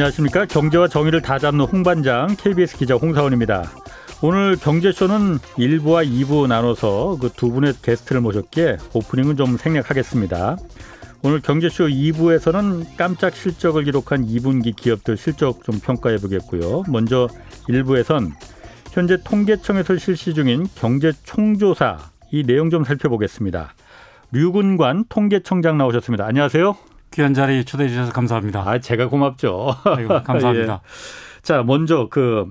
안녕하십니까. 경제와 정의를 다 잡는 홍반장 KBS 기자 홍사원입니다. 오늘 경제쇼는 1부와 2부 나눠서 그 두 분의 게스트를 모셨기에 오프닝은 좀 생략하겠습니다. 오늘 경제쇼 2부에서는 깜짝 실적을 기록한 2분기 기업들 실적 좀 평가해 보겠고요. 먼저 1부에선 현재 통계청에서 실시 중인 경제 총조사 이 내용 좀 살펴보겠습니다. 류군관 통계청장 나오셨습니다. 안녕하세요. 귀한 자리 초대해 주셔서 감사합니다. 아, 제가 고맙죠. 아이고, 감사합니다. 예. 자, 먼저 그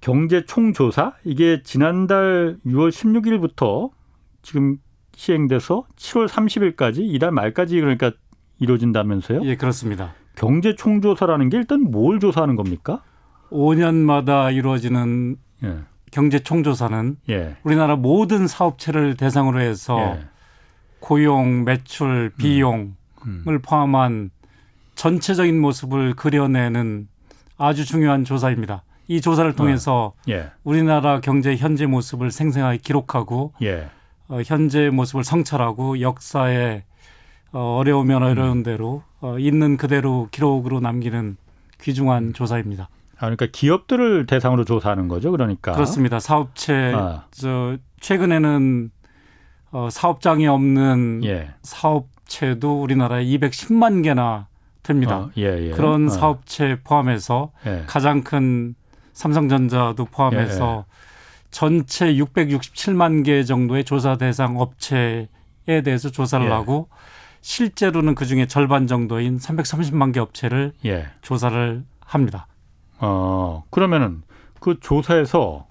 경제 총조사 이게 지난달 6월 16일부터 지금 시행돼서 7월 30일까지 이달 말까지 그러니까 이루어진다면서요? 예, 그렇습니다. 경제 총조사라는 게 일단 뭘 조사하는 겁니까? 5년마다 이루어지는 예. 경제 총조사는 예. 우리나라 모든 사업체를 대상으로 해서 예. 고용, 매출, 비용을 음. 포함한 전체적인 모습을 그려내는 아주 중요한 조사입니다. 이 조사를 통해서 예. 우리나라 경제 현재 모습을 생생하게 기록하고 예. 어, 현재 모습을 성찰하고 역사에 어, 어려우면 음. 어려운 대로 어, 있는 그대로 기록으로 남기는 음. 귀중한 조사입니다. 아, 그러니까 기업들을 대상으로 조사하는 거죠, 그러니까. 그렇습니다. 사업체 아. 저 최근에는 어, 사업장이 없는 예. 사업 체도 우리나라에 210만 개나 됩니다. 어, 예, 예. 그런 어. 사업체 포함해서 예. 가장 큰 삼성전자도 포함해서 예, 전체 667만 개 정도의 조사 대상 업체에 대해서 조사를 예. 하고 실제로는 그 중에 절반 정도인 330만 개 업체를 예. 조사를 합니다. 어, 그러면은 그 조사에서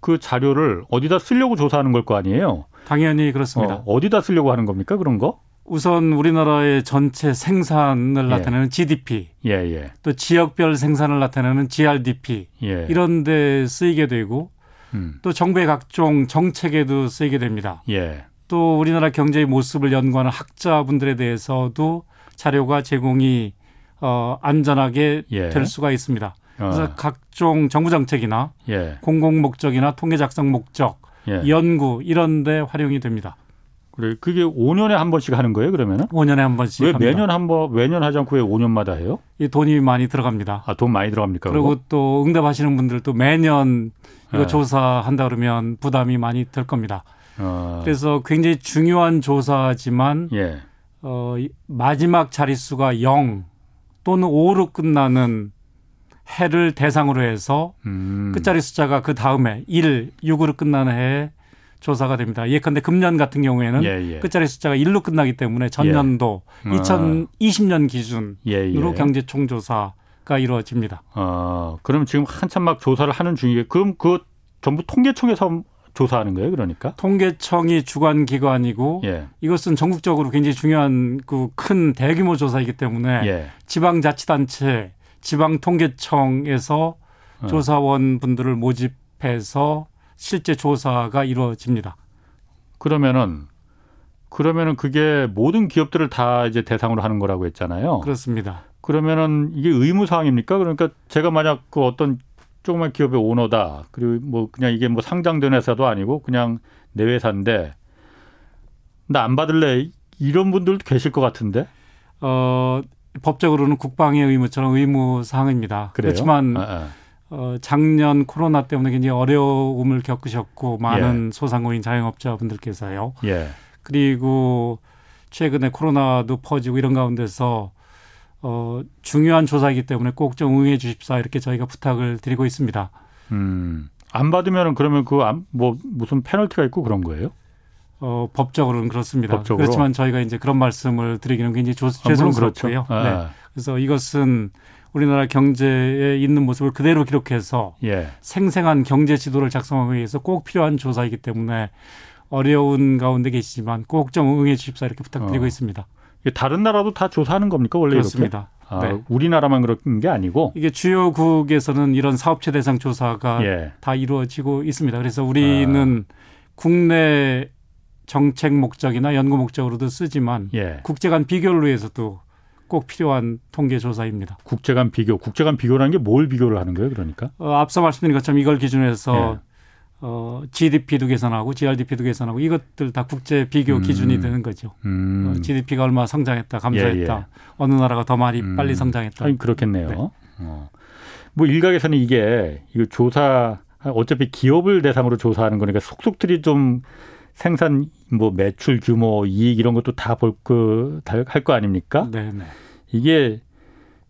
그 자료를 어디다 쓰려고 조사하는 걸 거 아니에요? 당연히 그렇습니다. 어, 어디다 쓰려고 하는 겁니까? 그런 거? 우선 우리나라의 전체 생산을 예. 나타내는 GDP, 예, 예. 또 지역별 생산을 나타내는 GRDP 예. 이런 데 쓰이게 되고 음. 또 정부의 각종 정책에도 쓰이게 됩니다. 예. 또 우리나라 경제의 모습을 연구하는 학자분들에 대해서도 자료가 제공이 어, 안전하게 예. 될 수가 있습니다. 그래서 어, 각종 정부 정책이나 예. 공공 목적이나 통계 작성 목적, 예. 연구 이런 데 활용이 됩니다. 그래 그게 5년에 한 번씩 하는 거예요, 그러면은? 5년에 한 번씩 왜 합니다. 매년 한 번, 매년 하지 않고 왜 5년마다 해요? 이 돈이 많이 들어갑니다. 아, 돈 많이 들어갑니까? 그리고 그거? 또 응답하시는 분들도 매년 이거 예. 조사한다 그러면 부담이 많이 될 겁니다. 어, 그래서 굉장히 중요한 조사지만 예. 어, 이 마지막 자릿수가 0 또는 5로 끝나는 해를 대상으로 해서 음. 끝자리 숫자가 그 다음에 1, 6으로 끝나는 해에 조사가 됩니다. 예컨대 금년 같은 경우에는 예, 예. 끝자리 숫자가 1로 끝나기 때문에 전년도 아. 2020년 기준으로 예, 예. 경제 총조사가 이루어집니다. 어, 그럼 지금 한참 막 조사를 하는 중이에요. 그럼 그 전부 통계청에서 조사하는 거예요, 그러니까? 통계청이 주관 기관이고 예. 이것은 전국적으로 굉장히 중요한 그 큰 대규모 조사이기 때문에 예. 지방자치단체, 지방통계청에서 어. 조사원 분들을 모집해서 실제 조사가 이루어집니다. 그러면은 그러면은 그게 모든 기업들을 다 이제 대상으로 하는 거라고 했잖아요. 그렇습니다. 그러면은 이게 의무 사항입니까? 그러니까 제가 만약 그 어떤 조그만 기업의 오너다. 그리고 뭐 그냥 이게 뭐 상장된 회사도 아니고 그냥 내 회사인데 나 안 받을래. 이런 분들도 계실 것 같은데. 어, 법적으로는 국방의 의무처럼 의무 사항입니다. 그래요? 그렇지만 아, 아. 어, 작년 코로나 때문에 굉장히 어려움을 겪으셨고 많은 예. 소상공인 자영업자분들께서요. 예. 그리고 최근에 코로나도 퍼지고 이런 가운데서 어, 중요한 조사이기 때문에 꼭 좀 응해 주십사 이렇게 저희가 부탁을 드리고 있습니다. 음. 안 받으면은 그러면 그 뭐 무슨 페널티가 있고 그런 거예요? 어, 법적으로는 그렇습니다. 법적으로? 그렇지만 저희가 이제 그런 말씀을 드리기는 굉장히 조, 아, 물론 그렇죠. 죄송스럽고요. 아, 네. 그래서 이것은 우리나라 경제에 있는 모습을 그대로 기록해서 예. 생생한 경제 지도를 작성하기 위해서 꼭 필요한 조사이기 때문에 어려운 가운데 계시지만 꼭 좀 응해 주십사 이렇게 부탁드리고 어. 있습니다. 다른 나라도 다 조사하는 겁니까 원래 그렇습니다. 아, 네. 우리나라만 그런 게 아니고. 이게 주요국에서는 이런 사업체 대상 조사가 예. 다 이루어지고 있습니다. 그래서 우리는 국내 정책 목적이나 연구 목적으로도 쓰지만 예. 국제 간 비교를 위해서도 꼭 필요한 통계 조사입니다. 국제 간 비교, 국제 간 비교라는 게 뭘 비교를 하는 거예요, 그러니까? 어, 앞서 말씀드린 것처럼 이걸 기준으로 해서 예. 어, GDP도 계산하고 GRDP도 계산하고 이것들 다 국제 비교 음. 기준이 되는 거죠. 음. 어, GDP가 얼마 성장했다, 감소했다, 예, 예. 어느 나라가 더 많이 음. 빨리 성장했다. 아니, 그렇겠네요. 네. 어. 뭐 일각에서는 이게 이거 조사 어차피 기업을 대상으로 조사하는 거니까 속속들이 좀 생산 뭐 매출 규모 이익 이런 것도 다 볼 그 할 거 아닙니까? 네, 네. 이게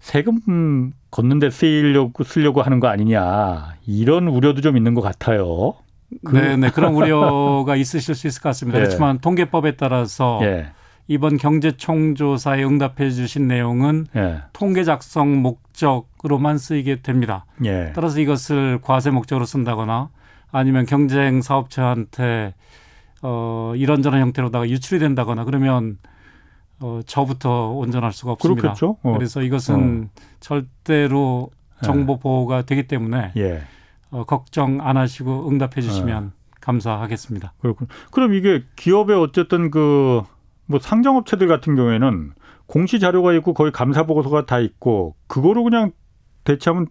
세금 걷는데 쓰려고 쓰려고 하는 거 아니냐 이런 우려도 좀 있는 것 같아요. 그... 네, 네 그런 우려가 있으실 수 있을 것 같습니다. 네. 그렇지만 통계법에 따라서 네. 이번 경제총조사에 응답해 주신 내용은 예. 통계 작성 목적으로만 쓰이게 됩니다. 예. 따라서 이것을 과세 목적으로 쓴다거나 아니면 경쟁 사업체한테 어 이런저런 형태로다가 유출이 된다거나 그러면 어 저부터 온전할 수가 없습니다. 그렇겠죠. 어. 그래서 이것은 어. 절대로 정보 보호가 되기 때문에 예. 어, 걱정 안 하시고 응답해 주시면 어. 감사하겠습니다. 그렇군. 그럼 이게 기업의 어쨌든 그 뭐 상장업체들 같은 경우에는 공시 자료가 있고 거의 감사 보고서가 다 있고 그거로 그냥 대체하면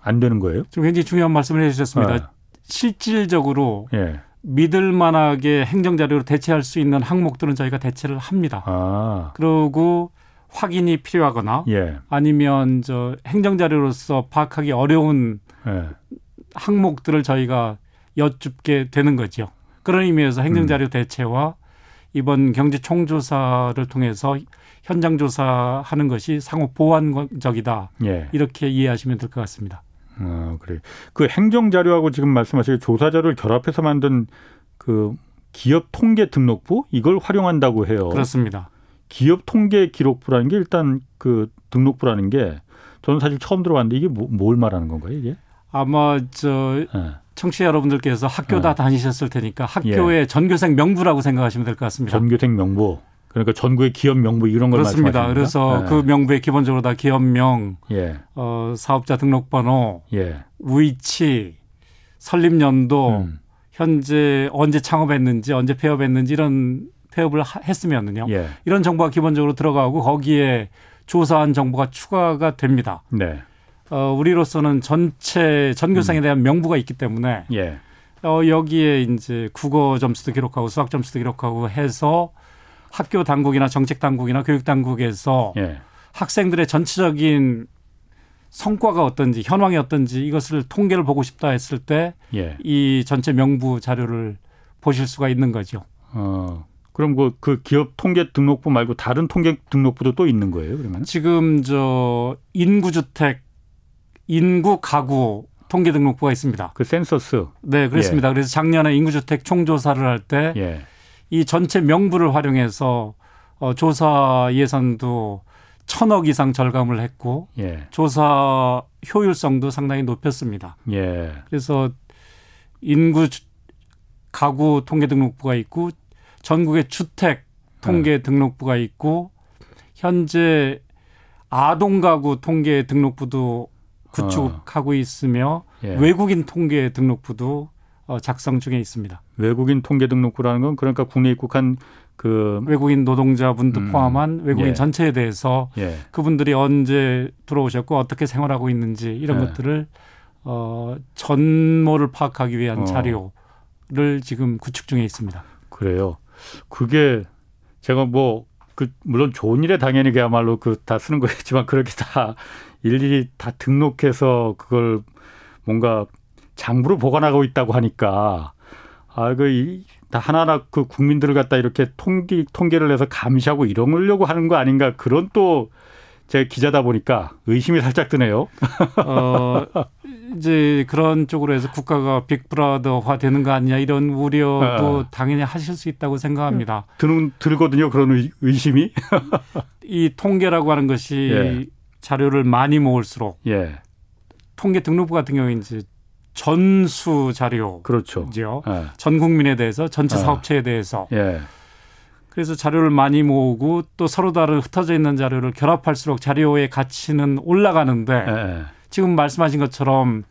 안 되는 거예요? 좀 굉장히 중요한 말씀을 해주셨습니다. 네. 실질적으로 예. 믿을 만하게 행정 자료로 대체할 수 있는 항목들은 저희가 대체를 합니다. 아. 그리고 확인이 필요하거나 예. 아니면 저 행정 자료로서 파악하기 어려운 예. 항목들을 저희가 여쭙게 되는 거죠. 그런 의미에서 행정 자료 음. 대체와 이번 경제 총조사를 통해서 현장 조사하는 것이 상호 보완적이다. 예. 이렇게 이해하시면 될 것 같습니다. 아, 그래. 그 행정 자료하고 지금 말씀하신 조사 자료를 결합해서 만든 그 기업 통계 등록부 이걸 활용한다고 해요. 그렇습니다. 기업 통계 기록부라는 게 일단 그 등록부라는 게 저는 사실 처음 들어봤는데 이게 뭐, 뭘 말하는 건가요, 이게? 아마 저 네. 청취자 여러분들께서 학교 네. 다 다니셨을 테니까 학교의 예. 전교생 명부라고 생각하시면 될 것 같습니다. 전교생 명부. 그러니까 전국의 기업 명부 이런 걸 그렇습니다. 그래서 네. 그 명부에 기본적으로 다 기업명, 예. 어, 사업자 등록번호, 예. 위치, 설립 연도, 음. 현재 언제 창업했는지, 언제 폐업했는지 이런 폐업을 했으면은요. 예. 이런 정보가 기본적으로 들어가고 거기에 조사한 정보가 추가가 됩니다. 네. 어, 우리로서는 전체 전교생에 음. 대한 명부가 있기 때문에 예. 어, 여기에 이제 국어 점수도 기록하고 수학 점수도 기록하고 해서 학교 당국이나 정책 당국이나 교육 당국에서 예. 학생들의 전체적인 성과가 어떤지 현황이 어떤지 이것을 통계를 보고 싶다 했을 때이 예. 전체 명부 자료를 보실 수가 있는 거죠. 어. 그럼 그, 그 기업 통계 등록부 말고 다른 통계 등록부도 또 있는 거예요, 그러면? 지금 저 인구 주택 인구 가구 통계 등록부가 있습니다. 그 센서스. 네, 그렇습니다. 예. 그래서 작년에 인구 주택 총조사를 할때 이 예. 전체 명부를 활용해서 어, 조사 예산도 천억 이상 절감을 했고 예. 조사 효율성도 상당히 높였습니다. 예. 그래서 인구 가구 통계 등록부가 있고 전국의 주택 통계 네. 등록부가 있고 현재 아동 가구 통계 등록부도 구축하고 어. 있으며 예. 외국인 통계 등록부도 어, 작성 중에 있습니다. 외국인 통계 등록부라는 건 그러니까 국내 입국한 그 외국인 노동자분도 음. 포함한 외국인 예. 전체에 대해서 예. 그분들이 언제 들어오셨고 어떻게 생활하고 있는지 이런 예. 것들을 어, 전모를 파악하기 위한 어. 자료를 지금 구축 중에 있습니다. 그래요. 그게 제가 뭐 그 물론 좋은 일에 당연히 그야말로 그 다 쓰는 거겠지만 그렇게 다 일일이 다 등록해서 그걸 뭔가 장부로 보관하고 있다고 하니까 아, 그, 다 하나하나 그 국민들을 갖다 이렇게 통계, 통계를 해서 감시하고 이러려고 하는 거 아닌가 그런 또 제가 기자다 보니까 의심이 살짝 드네요. 어, 이제 그런 쪽으로 해서 국가가 빅브라더화 되는 거 아니냐 이런 우려도 아. 당연히 하실 수 있다고 생각합니다. 드는, 들거든요. 그런 의심이. 이 통계라고 하는 것이 예. 자료를 많이 모을수록 예. 통계 등록부 같은 경우에 이제 전수 자료 그렇죠. 예. 전 국민에 대해서 전체 아. 사업체에 대해서 예. 그래서 자료를 많이 모으고 또 서로 다른 흩어져 있는 자료를 결합할수록 자료의 가치는 올라가는데 예. 지금 말씀하신 것처럼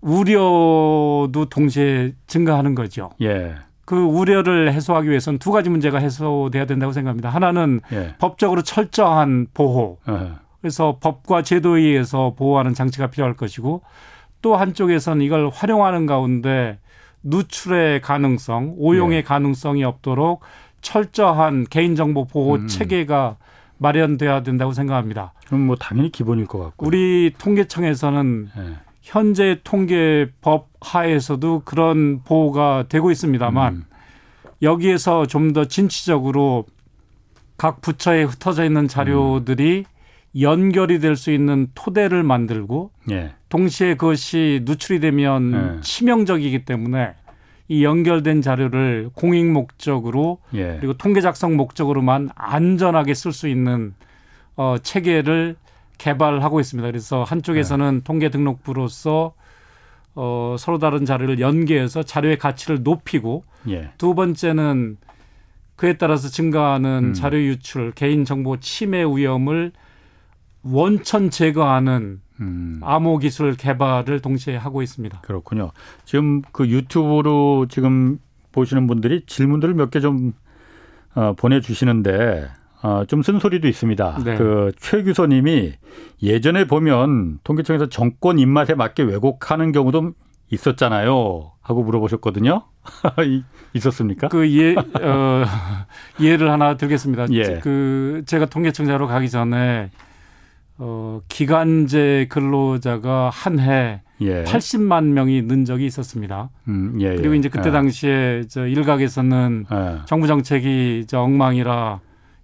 우려도 동시에 증가하는 거죠. 예. 그 우려를 해소하기 위해서는 두 가지 문제가 해소돼야 된다고 생각합니다. 하나는 예. 법적으로 철저한 보호. 예. 그래서 법과 제도에 의해서 보호하는 장치가 필요할 것이고 또 한쪽에서는 이걸 활용하는 가운데 누출의 가능성, 오용의 네. 가능성이 없도록 철저한 개인정보 보호 음. 체계가 마련돼야 된다고 생각합니다. 그럼 뭐 당연히 기본일 것 같고. 우리 통계청에서는 네. 현재 통계법 하에서도 그런 보호가 되고 있습니다만 음. 여기에서 좀 더 진취적으로 각 부처에 흩어져 있는 자료들이 음. 연결이 될 수 있는 토대를 만들고 예. 동시에 그것이 누출이 되면 예. 치명적이기 때문에 이 연결된 자료를 공익 목적으로 예. 그리고 통계 작성 목적으로만 안전하게 쓸 수 있는 어, 체계를 개발하고 있습니다. 그래서 한쪽에서는 네. 통계 등록부로서 어, 서로 다른 자료를 연계해서 자료의 가치를 높이고 예. 두 번째는 그에 따라서 증가하는 음. 자료 유출, 개인 정보 침해 위험을 원천 제거하는 음. 암호 기술 개발을 동시에 하고 있습니다. 그렇군요. 지금 그 유튜브로 지금 보시는 분들이 질문들을 몇 개 좀 어, 보내주시는데 어, 좀 쓴소리도 있습니다. 네. 그 최규서님이 예전에 보면 통계청에서 정권 입맛에 맞게 왜곡하는 경우도 있었잖아요. 하고 물어보셨거든요. 있었습니까? 그 예, 어, 예를 하나 들겠습니다. 예. 그 제가 통계청자로 가기 전에 어, 기간제 근로자가 한해 예. 80만 명이 는 적이 있었습니다. 음, 예, 예. 그리고 이제 그때 예. 당시에 저 일각에서는 예. 정부 정책이 저 엉망이라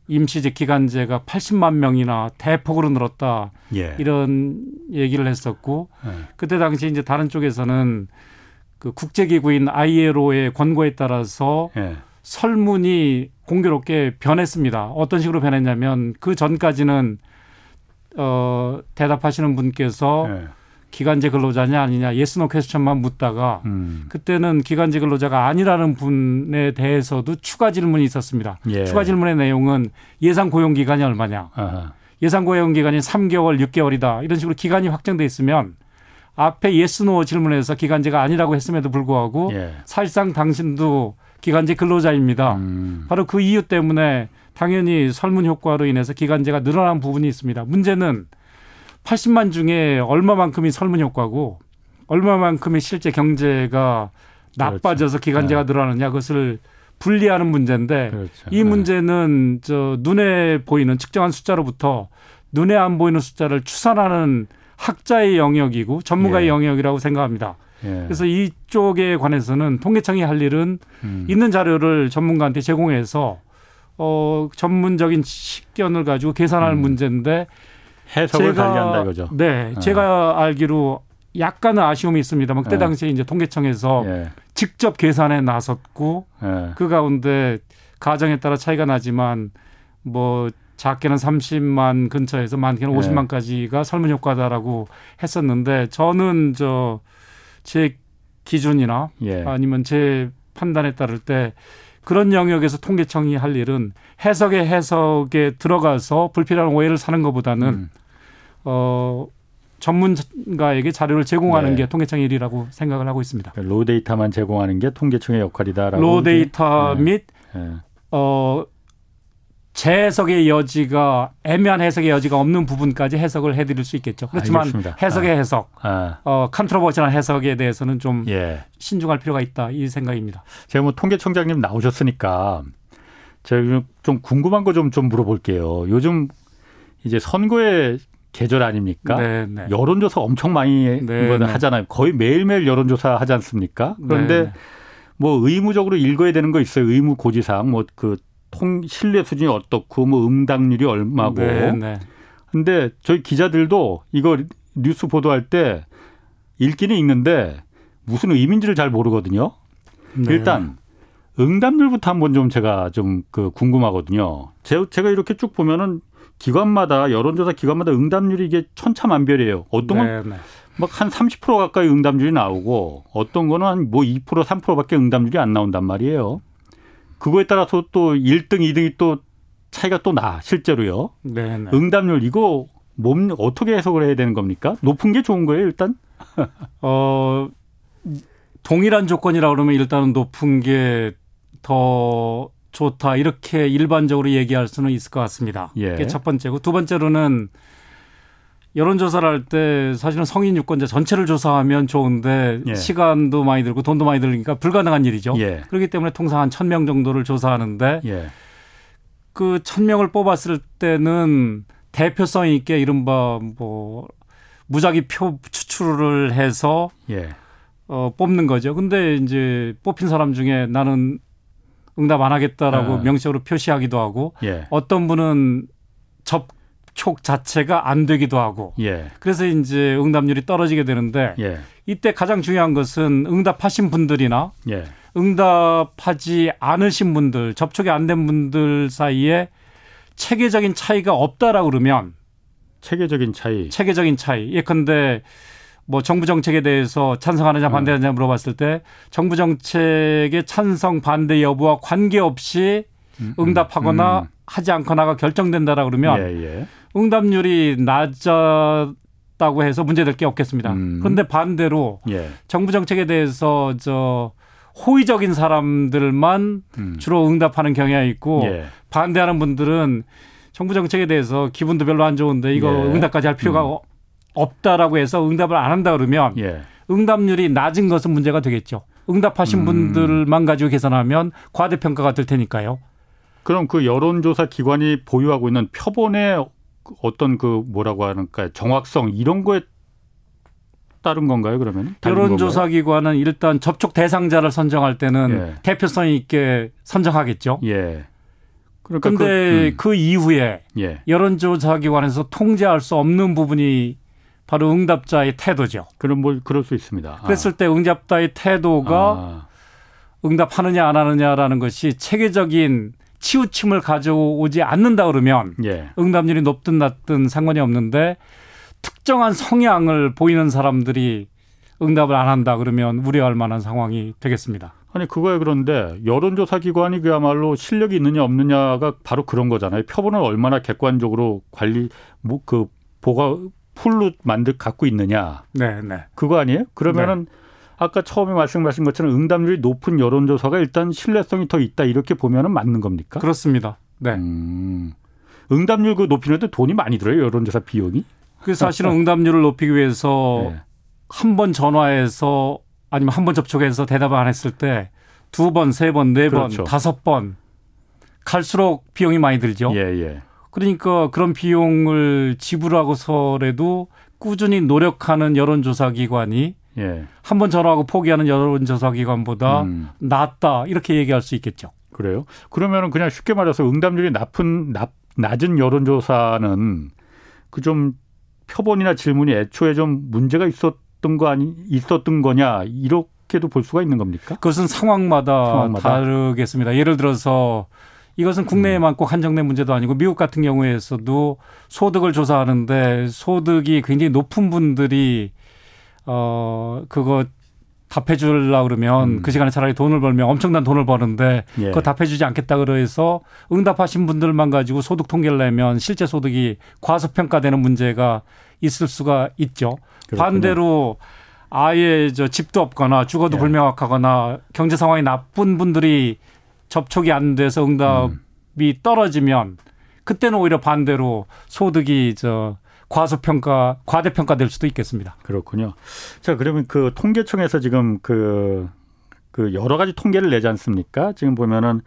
임시제 기간제가 80만 명이나 대폭으로 늘었다. 예. 이런 얘기를 했었고 예. 그때 당시 이제 다른 쪽에서는 그 국제기구인 ILO의 권고에 따라서 예. 설문이 공교롭게 변했습니다. 어떤 식으로 변했냐면 그 전까지는 어 대답하시는 분께서 예. 기간제 근로자냐 아니냐 yes no question만 묻다가 음. 그때는 기간제 근로자가 아니라는 분에 대해서도 추가 질문이 있었습니다. 예. 추가 질문의 내용은 예상 고용 기간이 얼마냐. 아하. 예상 고용 기간이 3개월, 6개월이다. 이런 식으로 기간이 확정돼 있으면 앞에 yes no 질문에서 기간제가 아니라고 했음에도 불구하고 예. 사실상 당신도 기간제 근로자입니다. 음. 바로 그 이유 때문에 당연히 설문 효과로 인해서 기간제가 늘어난 부분이 있습니다. 문제는 80만 중에 얼마만큼이 설문 효과고 얼마만큼의 실제 경제가 나빠져서 그렇죠. 기간제가 네. 늘어나느냐 그것을 분리하는 문제인데 그렇죠. 이 네. 문제는 저 눈에 보이는 측정한 숫자로부터 눈에 안 보이는 숫자를 추산하는 학자의 영역이고 전문가의 예. 영역이라고 생각합니다. 예. 그래서 이쪽에 관해서는 통계청이 할 일은 음. 있는 자료를 전문가한테 제공해서 어 전문적인 식견을 가지고 계산할 음. 문제인데 해석을 제가, 달리한다 이거죠. 네, 어. 제가 알기로 약간은 아쉬움이 있습니다. 그때 예. 당시에 이제 통계청에서 예. 직접 계산에 나섰고 예. 그 가운데 가정에 따라 차이가 나지만 뭐 작게는 30만 근처에서 많게는 50만까지가 예. 설문 효과다라고 했었는데 저는 저 제 기준이나 예. 아니면 제 판단에 따를 때 그런 영역에서 통계청이 할 일은 해석의 해석에 들어가서 불필요한 오해를 사는 것보다는 음. 어 전문가에게 자료를 제공하는 네. 게 통계청의 일이라고 생각을 하고 있습니다. 그러니까 raw 데이터만 제공하는 게 통계청의 역할이다라고. raw 데이터 네. 및 네. 어, 재해석의 여지가 애매한 해석의 여지가 없는 부분까지 해석을 해드릴 수 있겠죠. 그렇지만 알겠습니다. 해석의 아. 해석, 아. 어, controversy한 해석에 대해서는 좀 예. 신중할 필요가 있다 이 생각입니다. 제가 뭐 통계청장님 나오셨으니까 제가 좀 궁금한 거 좀좀 물어볼게요. 요즘 이제 선거에 계절 아닙니까? 네, 네. 여론조사 엄청 많이 네, 네. 하잖아요. 거의 매일매일 여론조사 하지 않습니까? 그런데 네, 네. 뭐 의무적으로 읽어야 되는 거 있어요. 의무 고지사항 뭐그 통 신뢰 수준이 어떻고 뭐 응답률이 얼마고. 네, 근데 저희 기자들도 이거 뉴스 보도할 때 읽기는 읽는데 무슨 의미인지를 잘 모르거든요. 일단 응답률부터 한번 좀 제가 좀 그 궁금하거든요. 제가 이렇게 쭉 보면은 기관마다 여론조사 기관마다 응답률이 이게 천차만별이에요. 어떤 건 네, 네. 막한 30% 가까이 응답률이 나오고 어떤 거는 한 뭐 2% 3%밖에 응답률이 안 나온단 말이에요. 그거에 따라서 또 1등, 2등이 또 차이가 또 나, 실제로요. 네, 네. 응답률 이거 몸 어떻게 해석을 해야 되는 겁니까? 높은 게 좋은 거예요, 일단? 어, 동일한 조건이라 그러면 일단은 높은 게 더 좋다 이렇게 일반적으로 얘기할 수는 있을 것 같습니다. 예. 그게 첫 번째고 두 번째로는 여론조사를 할 때 사실은 성인 유권자 전체를 조사하면 좋은데 예. 시간도 많이 들고 돈도 많이 들으니까 불가능한 일이죠. 예. 그렇기 때문에 통상 한 천 명 정도를 조사하는데 예. 그 천명을 뽑았을 때는 대표성 있게 이른바 뭐 무작위 표 추출을 해서 예. 어, 뽑는 거죠. 근데 이제 뽑힌 사람 중에 나는 응답 안 하겠다라고 아. 명시적으로 표시하기도 하고 예. 어떤 분은 접 촉 자체가 안 되기도 하고 예. 그래서 이제 응답률이 떨어지게 되는데 예. 이때 가장 중요한 것은 응답하신 분들이나 예. 응답하지 않으신 분들 접촉이 안 된 분들 사이에 체계적인 차이가 없다라고 그러면 체계적인 차이 체계적인 차이 예컨대 뭐 정부 정책에 대해서 찬성하느냐 반대하느냐 물어봤을 때 정부 정책의 찬성 반대 여부와 관계없이 음, 음, 응답하거나 음. 하지 않거나가 결정된다라 그러면 예, 예. 응답률이 낮았다고 해서 문제될 게 없겠습니다. 음. 그런데 반대로 예. 정부 정책에 대해서 저 호의적인 사람들만 음. 주로 응답하는 경향이 있고 예. 반대하는 분들은 정부 정책에 대해서 기분도 별로 안 좋은데 이거 예. 응답까지 할 필요가 음. 없다라고 해서 응답을 안 한다 그러면 예. 응답률이 낮은 것은 문제가 되겠죠. 응답하신 음. 분들만 가지고 계산하면 과대평가가 될 테니까요. 그럼 그 여론조사 기관이 보유하고 있는 표본의 어떤 그 뭐라고 하는까 정확성 이런 거에 따른 건가요 그러면? 여론조사 기관은 일단 접촉 대상자를 선정할 때는 예. 대표성 있게 선정하겠죠. 예. 그러니까 근데 그, 음. 그 이후에 예. 여론조사 기관에서 통제할 수 없는 부분이 바로 응답자의 태도죠. 그럼 뭐 그럴 수 있습니다. 그랬을 아. 때 응답자의 태도가 아. 응답하느냐 안 하느냐라는 것이 체계적인 치우침을 가져오지 않는다 그러면 예. 응답률이 높든 낮든 상관이 없는데 특정한 성향을 보이는 사람들이 응답을 안 한다 그러면 우려할 만한 상황이 되겠습니다. 아니 그거야 그런데 여론조사 기관이 그야말로 실력이 있느냐 없느냐가 바로 그런 거잖아요. 표본을 얼마나 객관적으로 관리 뭐 그 보가 풀로 만들 갖고 있느냐. 네, 네. 그거 아니에요? 그러면은 네. 아까 처음에 말씀하신 것처럼 응답률이 높은 여론조사가 일단 신뢰성이 더 있다 이렇게 보면은 맞는 겁니까? 그렇습니다. 네. 음. 응답률 그 높이는데 돈이 많이 들어요 여론조사 비용이? 그 사실은 응답률을 높이기 위해서 네. 한번 전화해서 아니면 한 번 접촉해서 대답을 안 했을 때 두 번, 세 번, 네 번, 그렇죠. 다섯 번 갈수록 비용이 많이 들죠. 예, 예. 그러니까 그런 비용을 지불하고서라도 꾸준히 노력하는 여론조사 기관이 예. 한번 전화하고 포기하는 여론조사 기관보다 음. 낫다 이렇게 얘기할 수 있겠죠. 그래요? 그러면은 그냥 쉽게 말해서 응답률이 낮은 낮, 낮은 여론조사는 그 좀 표본이나 질문이 애초에 좀 문제가 있었던 거 아니 있었던 거냐 이렇게도 볼 수가 있는 겁니까? 그것은 상황마다, 상황마다. 다르겠습니다. 예를 들어서 이것은 국내에만 꼭 한정된 문제도 아니고 미국 같은 경우에서도 소득을 조사하는데 소득이 굉장히 높은 분들이 어 그거 답해 주려고 그러면 음. 그 시간에 차라리 돈을 벌면 엄청난 돈을 버는데 예. 그거 답해 주지 않겠다 그래서 응답하신 분들만 가지고 소득 통계를 내면 실제 소득이 과소평가되는 문제가 있을 수가 있죠. 그렇군요. 반대로 아예 저 집도 없거나 죽어도 예. 불명확하거나 경제 상황이 나쁜 분들이 접촉이 안 돼서 응답이 음. 떨어지면 그때는 오히려 반대로 소득이 저 과소평가, 과대평가될 수도 있겠습니다. 그렇군요. 자, 그러면 그 통계청에서 지금 그, 그 여러 가지 통계를 내지 않습니까? 지금 보면은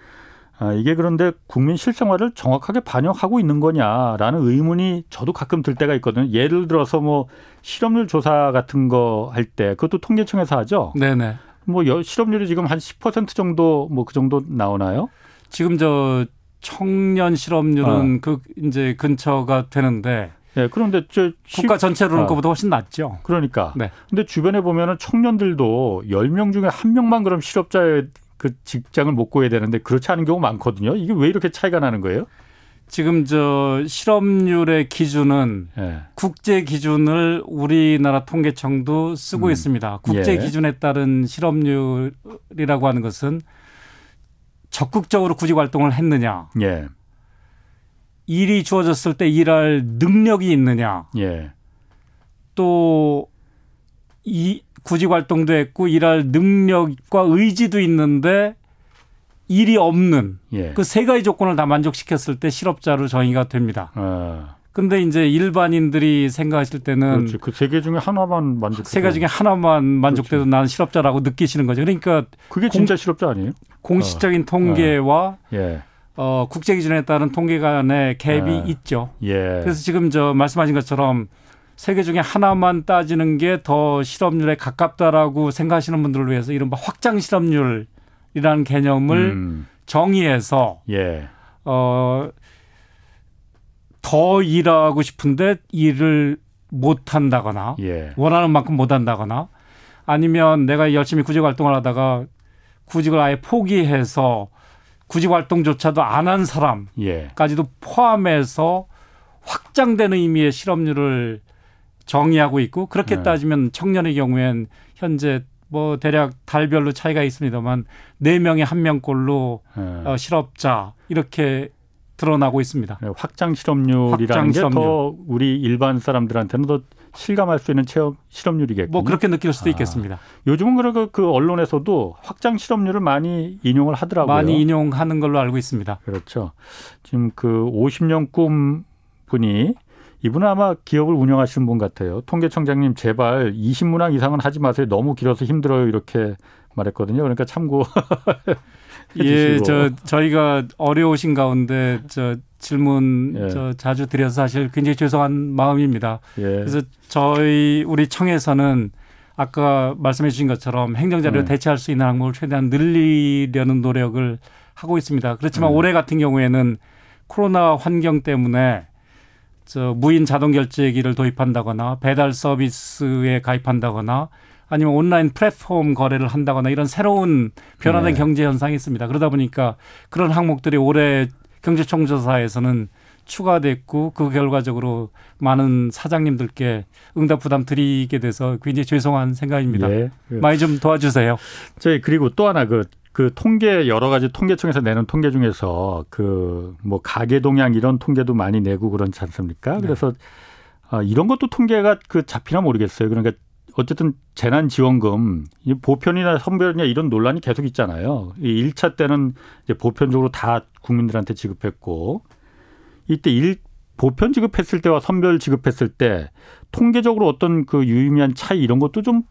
아, 이게 그런데 국민 실생활을 정확하게 반영하고 있는 거냐라는 의문이 저도 가끔 들 때가 있거든요. 예를 들어서 뭐 실업률 조사 같은 거 할 때 그것도 통계청에서 하죠. 네네. 뭐 실업률이 지금 한 10% 정도 뭐 그 정도 나오나요? 지금 저 청년 실업률은 어. 그 이제 근처가 되는데 네, 그런데 저 국가 전체로는 어. 그보다 훨씬 낮죠. 그러니까. 네. 근데 주변에 보면은 청년들도 10명 중에 한 명만 그럼 실업자의 그 직장을 못 구해야 되는데 그렇지 않은 경우 많거든요. 이게 왜 이렇게 차이가 나는 거예요? 지금 저 실업률의 기준은 예. 국제 기준을 우리나라 통계청도 쓰고 음. 있습니다. 국제 예. 기준에 따른 실업률이라고 하는 것은 적극적으로 구직 활동을 했느냐. 예. 일이 주어졌을 때 일할 능력이 있느냐. 예. 또 이 구직 활동도 했고 일할 능력과 의지도 있는데 일이 없는 예. 그세 가지 조건을 다 만족시켰을 때 실업자로 정의가 됩니다. 아. 근데 이제 일반인들이 생각하실 때는 그세 개 중에 하나만 만족 세 개 중에 하나만 만족돼도 그렇지. 나는 실업자라고 느끼시는 거죠. 그러니까 그게 진짜 공, 실업자 아니에요? 공식적인 어. 통계와 어. 예. 어, 국제 기준에 따른 통계 간의 갭이 네. 있죠. 예. 그래서 지금 저 말씀하신 것처럼 세계 중에 하나만 따지는 게 더 실업률에 가깝다라고 생각하시는 분들을 위해서 이른바 확장 실업률이라는 개념을 음. 정의해서 예. 어, 더 일하고 싶은데 일을 못 한다거나 예. 원하는 만큼 못 한다거나 아니면 내가 열심히 구직 활동을 하다가 구직을 아예 포기해서 구직 활동조차도 안 한 사람까지도 예. 포함해서 확장되는 의미의 실업률을 정의하고 있고 그렇게 네. 따지면 청년의 경우엔 현재 뭐 대략 달별로 차이가 있습니다만 네명의한 명꼴로 네. 어, 실업자 이렇게 드러나고 있습니다. 네, 확장 실업률이라는 게더 우리 일반 사람들한테는 더 실감할 수 있는 체험 실업률이겠군요. 뭐 그렇게 느낄 수도 아. 있겠습니다. 요즘은 그러그 그 언론에서도 확장 실업률을 많이 인용을 하더라고요. 많이 인용하는 걸로 알고 있습니다. 그렇죠. 지금 그 50년 꿈 분이 이분은 아마 기업을 운영하시는 분 같아요. 통계청장님 제발 20문항 이상은 하지 마세요. 너무 길어서 힘들어요. 이렇게 말했거든요. 그러니까 참고. 예, 저 저희가 어려우신 가운데 저 질문 예. 저 자주 드려서 사실 굉장히 죄송한 마음입니다. 예. 그래서 저희 우리 청에서는 아까 말씀해 주신 것처럼 행정자료 네. 대체할 수 있는 항목을 최대한 늘리려는 노력을 하고 있습니다. 그렇지만 네. 올해 같은 경우에는 코로나 환경 때문에 저 무인 자동 결제기를 도입한다거나 배달 서비스에 가입한다거나 아니면 온라인 플랫폼 거래를 한다거나 이런 새로운 변화된 네. 경제 현상이 있습니다. 그러다 보니까 그런 항목들이 올해 경제총조사에서는 추가됐고 그 결과적으로 많은 사장님들께 응답 부담 드리게 돼서 굉장히 죄송한 생각입니다. 예. 많이 좀 도와주세요. 저희 그리고 또 하나 그그 통계 여러 가지 통계청에서 내는 통계 중에서 그 뭐 가계 동향 이런 통계도 많이 내고 그렇지 않습니까? 네. 그래서 아, 이런 것도 통계가 그 잡히나 모르겠어요. 그러니까 어쨌든 재난지원금 이 보편이나 선별이냐 이런 논란이 계속 있잖아요. 이 1차 때는 이제 보편적으로 다 국민들한테 지급했고 이때 일 보편 지급했을 때와 선별 지급했을 때 통계적으로 어떤 그 유의미한 차이 이런 것도 좀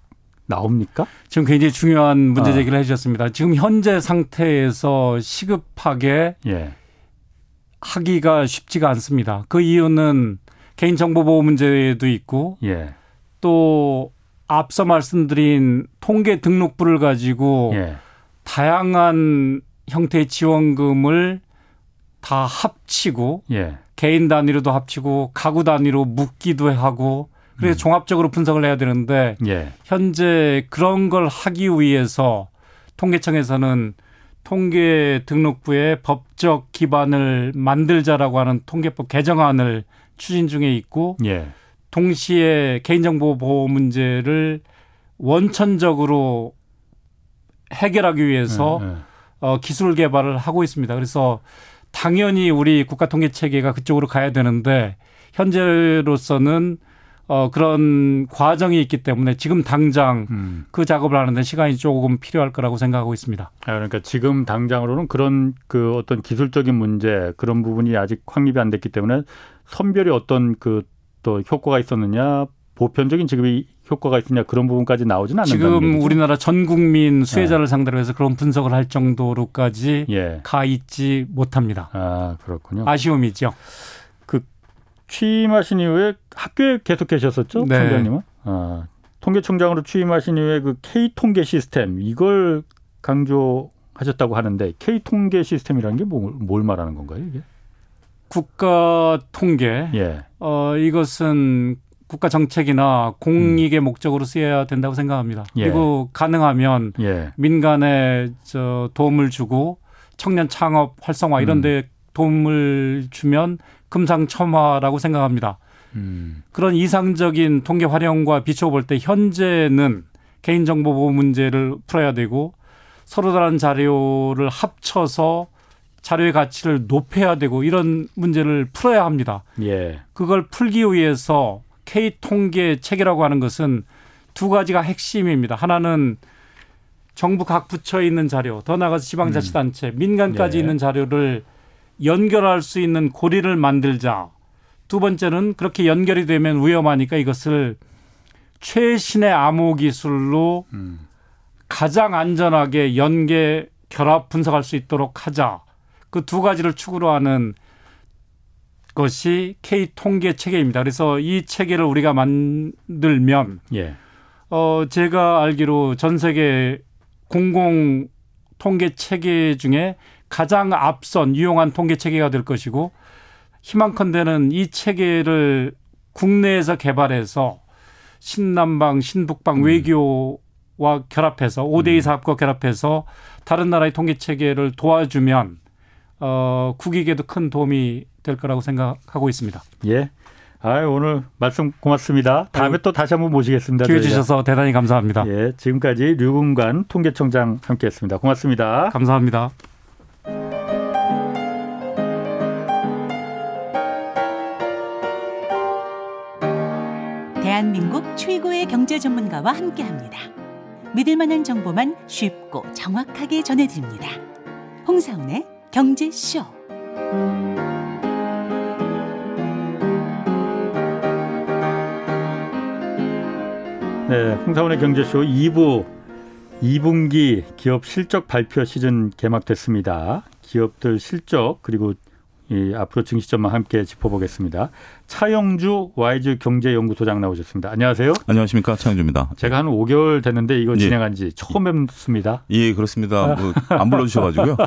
나옵니까? 지금 굉장히 중요한 문제 아. 제기를 아. 해주셨습니다. 지금 현재 상태에서 시급하게 예. 하기가 쉽지가 않습니다. 그 이유는 개인정보보호 문제도 있고 예. 또 앞서 말씀드린 통계 등록부를 가지고 예. 다양한 형태의 지원금을 다 합치고 예. 개인 단위로도 합치고 가구 단위로 묶기도 하고 그래서 음. 종합적으로 분석을 해야 되는데 예. 현재 그런 걸 하기 위해서 통계청에서는 통계 등록부에 법적 기반을 만들자라고 하는 통계법 개정안을 추진 중에 있고 예. 동시에 개인정보 보호 문제를 원천적으로 해결하기 위해서 예, 예. 어, 기술 개발을 하고 있습니다. 그래서 당연히 우리 국가 통계 체계가 그쪽으로 가야 되는데 현재로서는 어, 그런 과정이 있기 때문에 지금 당장 음. 그 작업을 하는데 시간이 조금 필요할 거라고 생각하고 있습니다. 아, 그러니까 지금 당장으로는 그런 그 어떤 기술적인 문제 그런 부분이 아직 확립이 안 됐기 때문에 선별이 어떤 그 또 효과가 있었느냐 보편적인 지급이 효과가 있느냐 그런 부분까지 나오지는 않는다. 지금 우리나라 전 국민 수혜자를 네. 상대로 해서 그런 분석을 할 정도로까지 예. 가 있지 못합니다. 아 그렇군요. 아쉬움이죠. 취임하신 이후에 학교에 계속 계셨었죠, 네. 총장님은? 아, 통계청장으로 취임하신 이후에 그 K 통계 시스템 이걸 강조하셨다고 하는데 K 통계 시스템이라는 게 뭘 말하는 건가요, 이게? 국가 통계. 예. 어, 이것은 국가 정책이나 공익의 음. 목적으로 쓰여야 된다고 생각합니다. 예. 그리고 가능하면 예. 민간에 저 도움을 주고 청년 창업 활성화 이런 음. 데 음. 도움을 주면 금상첨화라고 생각합니다. 음. 그런 이상적인 통계 활용과 비춰 볼 때 현재는 개인정보 보호 문제를 풀어야 되고 서로 다른 자료를 합쳐서 자료의 가치를 높여야 되고 이런 문제를 풀어야 합니다. 예. 그걸 풀기 위해서 K 통계 체계라고 하는 것은 두 가지가 핵심입니다. 하나는 정부 각 부처에 있는 자료, 더 나아가서 지방자치단체, 음. 민간까지 예. 있는 자료를 연결할 수 있는 고리를 만들자. 두 번째는 그렇게 연결이 되면 위험하니까 이것을 최신의 암호 기술로 음. 가장 안전하게 연계 결합 분석할 수 있도록 하자. 그 두 가지를 축으로 하는 것이 K 통계 체계입니다. 그래서 이 체계를 우리가 만들면 예. 어 제가 알기로 전 세계 공공 통계 체계 중에 가장 앞선 유용한 통계 체계가 될 것이고 희망컨대는 이 체계를 국내에서 개발해서 신남방, 신북방 음. 외교와 결합해서 5대2 음. 사업과 결합해서 다른 나라의 통계 체계를 도와주면 어, 국익에도 큰 도움이 될 거라고 생각하고 있습니다. 예. 아, 오늘 말씀 고맙습니다. 다음에 또 다시 한번 모시겠습니다. 기회 주셔서 대단히 감사합니다. 예, 지금까지 류근관 통계청장 함께했습니다. 고맙습니다. 감사합니다. 대한민국 최고의 경제 전문가와 함께합니다. 믿을 만한 정보만 쉽고 정확하게 전해드립니다. 홍사운의 경제쇼. 네, 홍사원의 경제쇼 2부 2분기 기업 실적 발표 시즌 개막됐습니다. 기업들 실적 그리고 이 앞으로 증시점만 함께 짚어보겠습니다. 차영주 와이즈 경제연구소장 나오셨습니다. 안녕하세요. 안녕하십니까 차영주입니다. 제가 한 5개월 됐는데 이거 예. 진행한 지 처음 뵙습니다. 예, 그렇습니다. 뭐 안 불러주셔가지고요.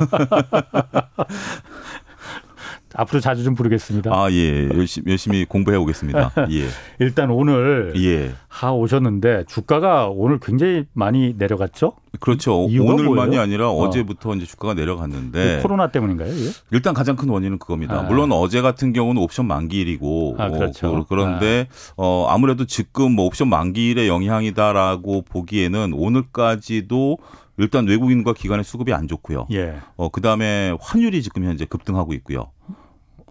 앞으로 자주 좀 부르겠습니다. 아, 예. 열심히, 열심히 공부해 오겠습니다. 예. 일단 오늘 예. 하 오셨는데 주가가 오늘 굉장히 많이 내려갔죠? 그렇죠. 오늘만이? 아니라 어. 제부터 이제 주가가 내려갔는데 그 코로나 때문인가요? 예? 일단 가장 큰 원인은 그겁니다. 아. 물론 어제 같은 경우는 옵션 만기일이고 아, 그렇죠. 어, 그런데 아. 어, 아무래도 지금 뭐 옵션 만기일의 영향이다라고 보기에는 오늘까지도 일단 외국인과 기관의 수급이 안 좋고요. 예. 어, 그다음에 환율이 지금 현재 급등하고 있고요.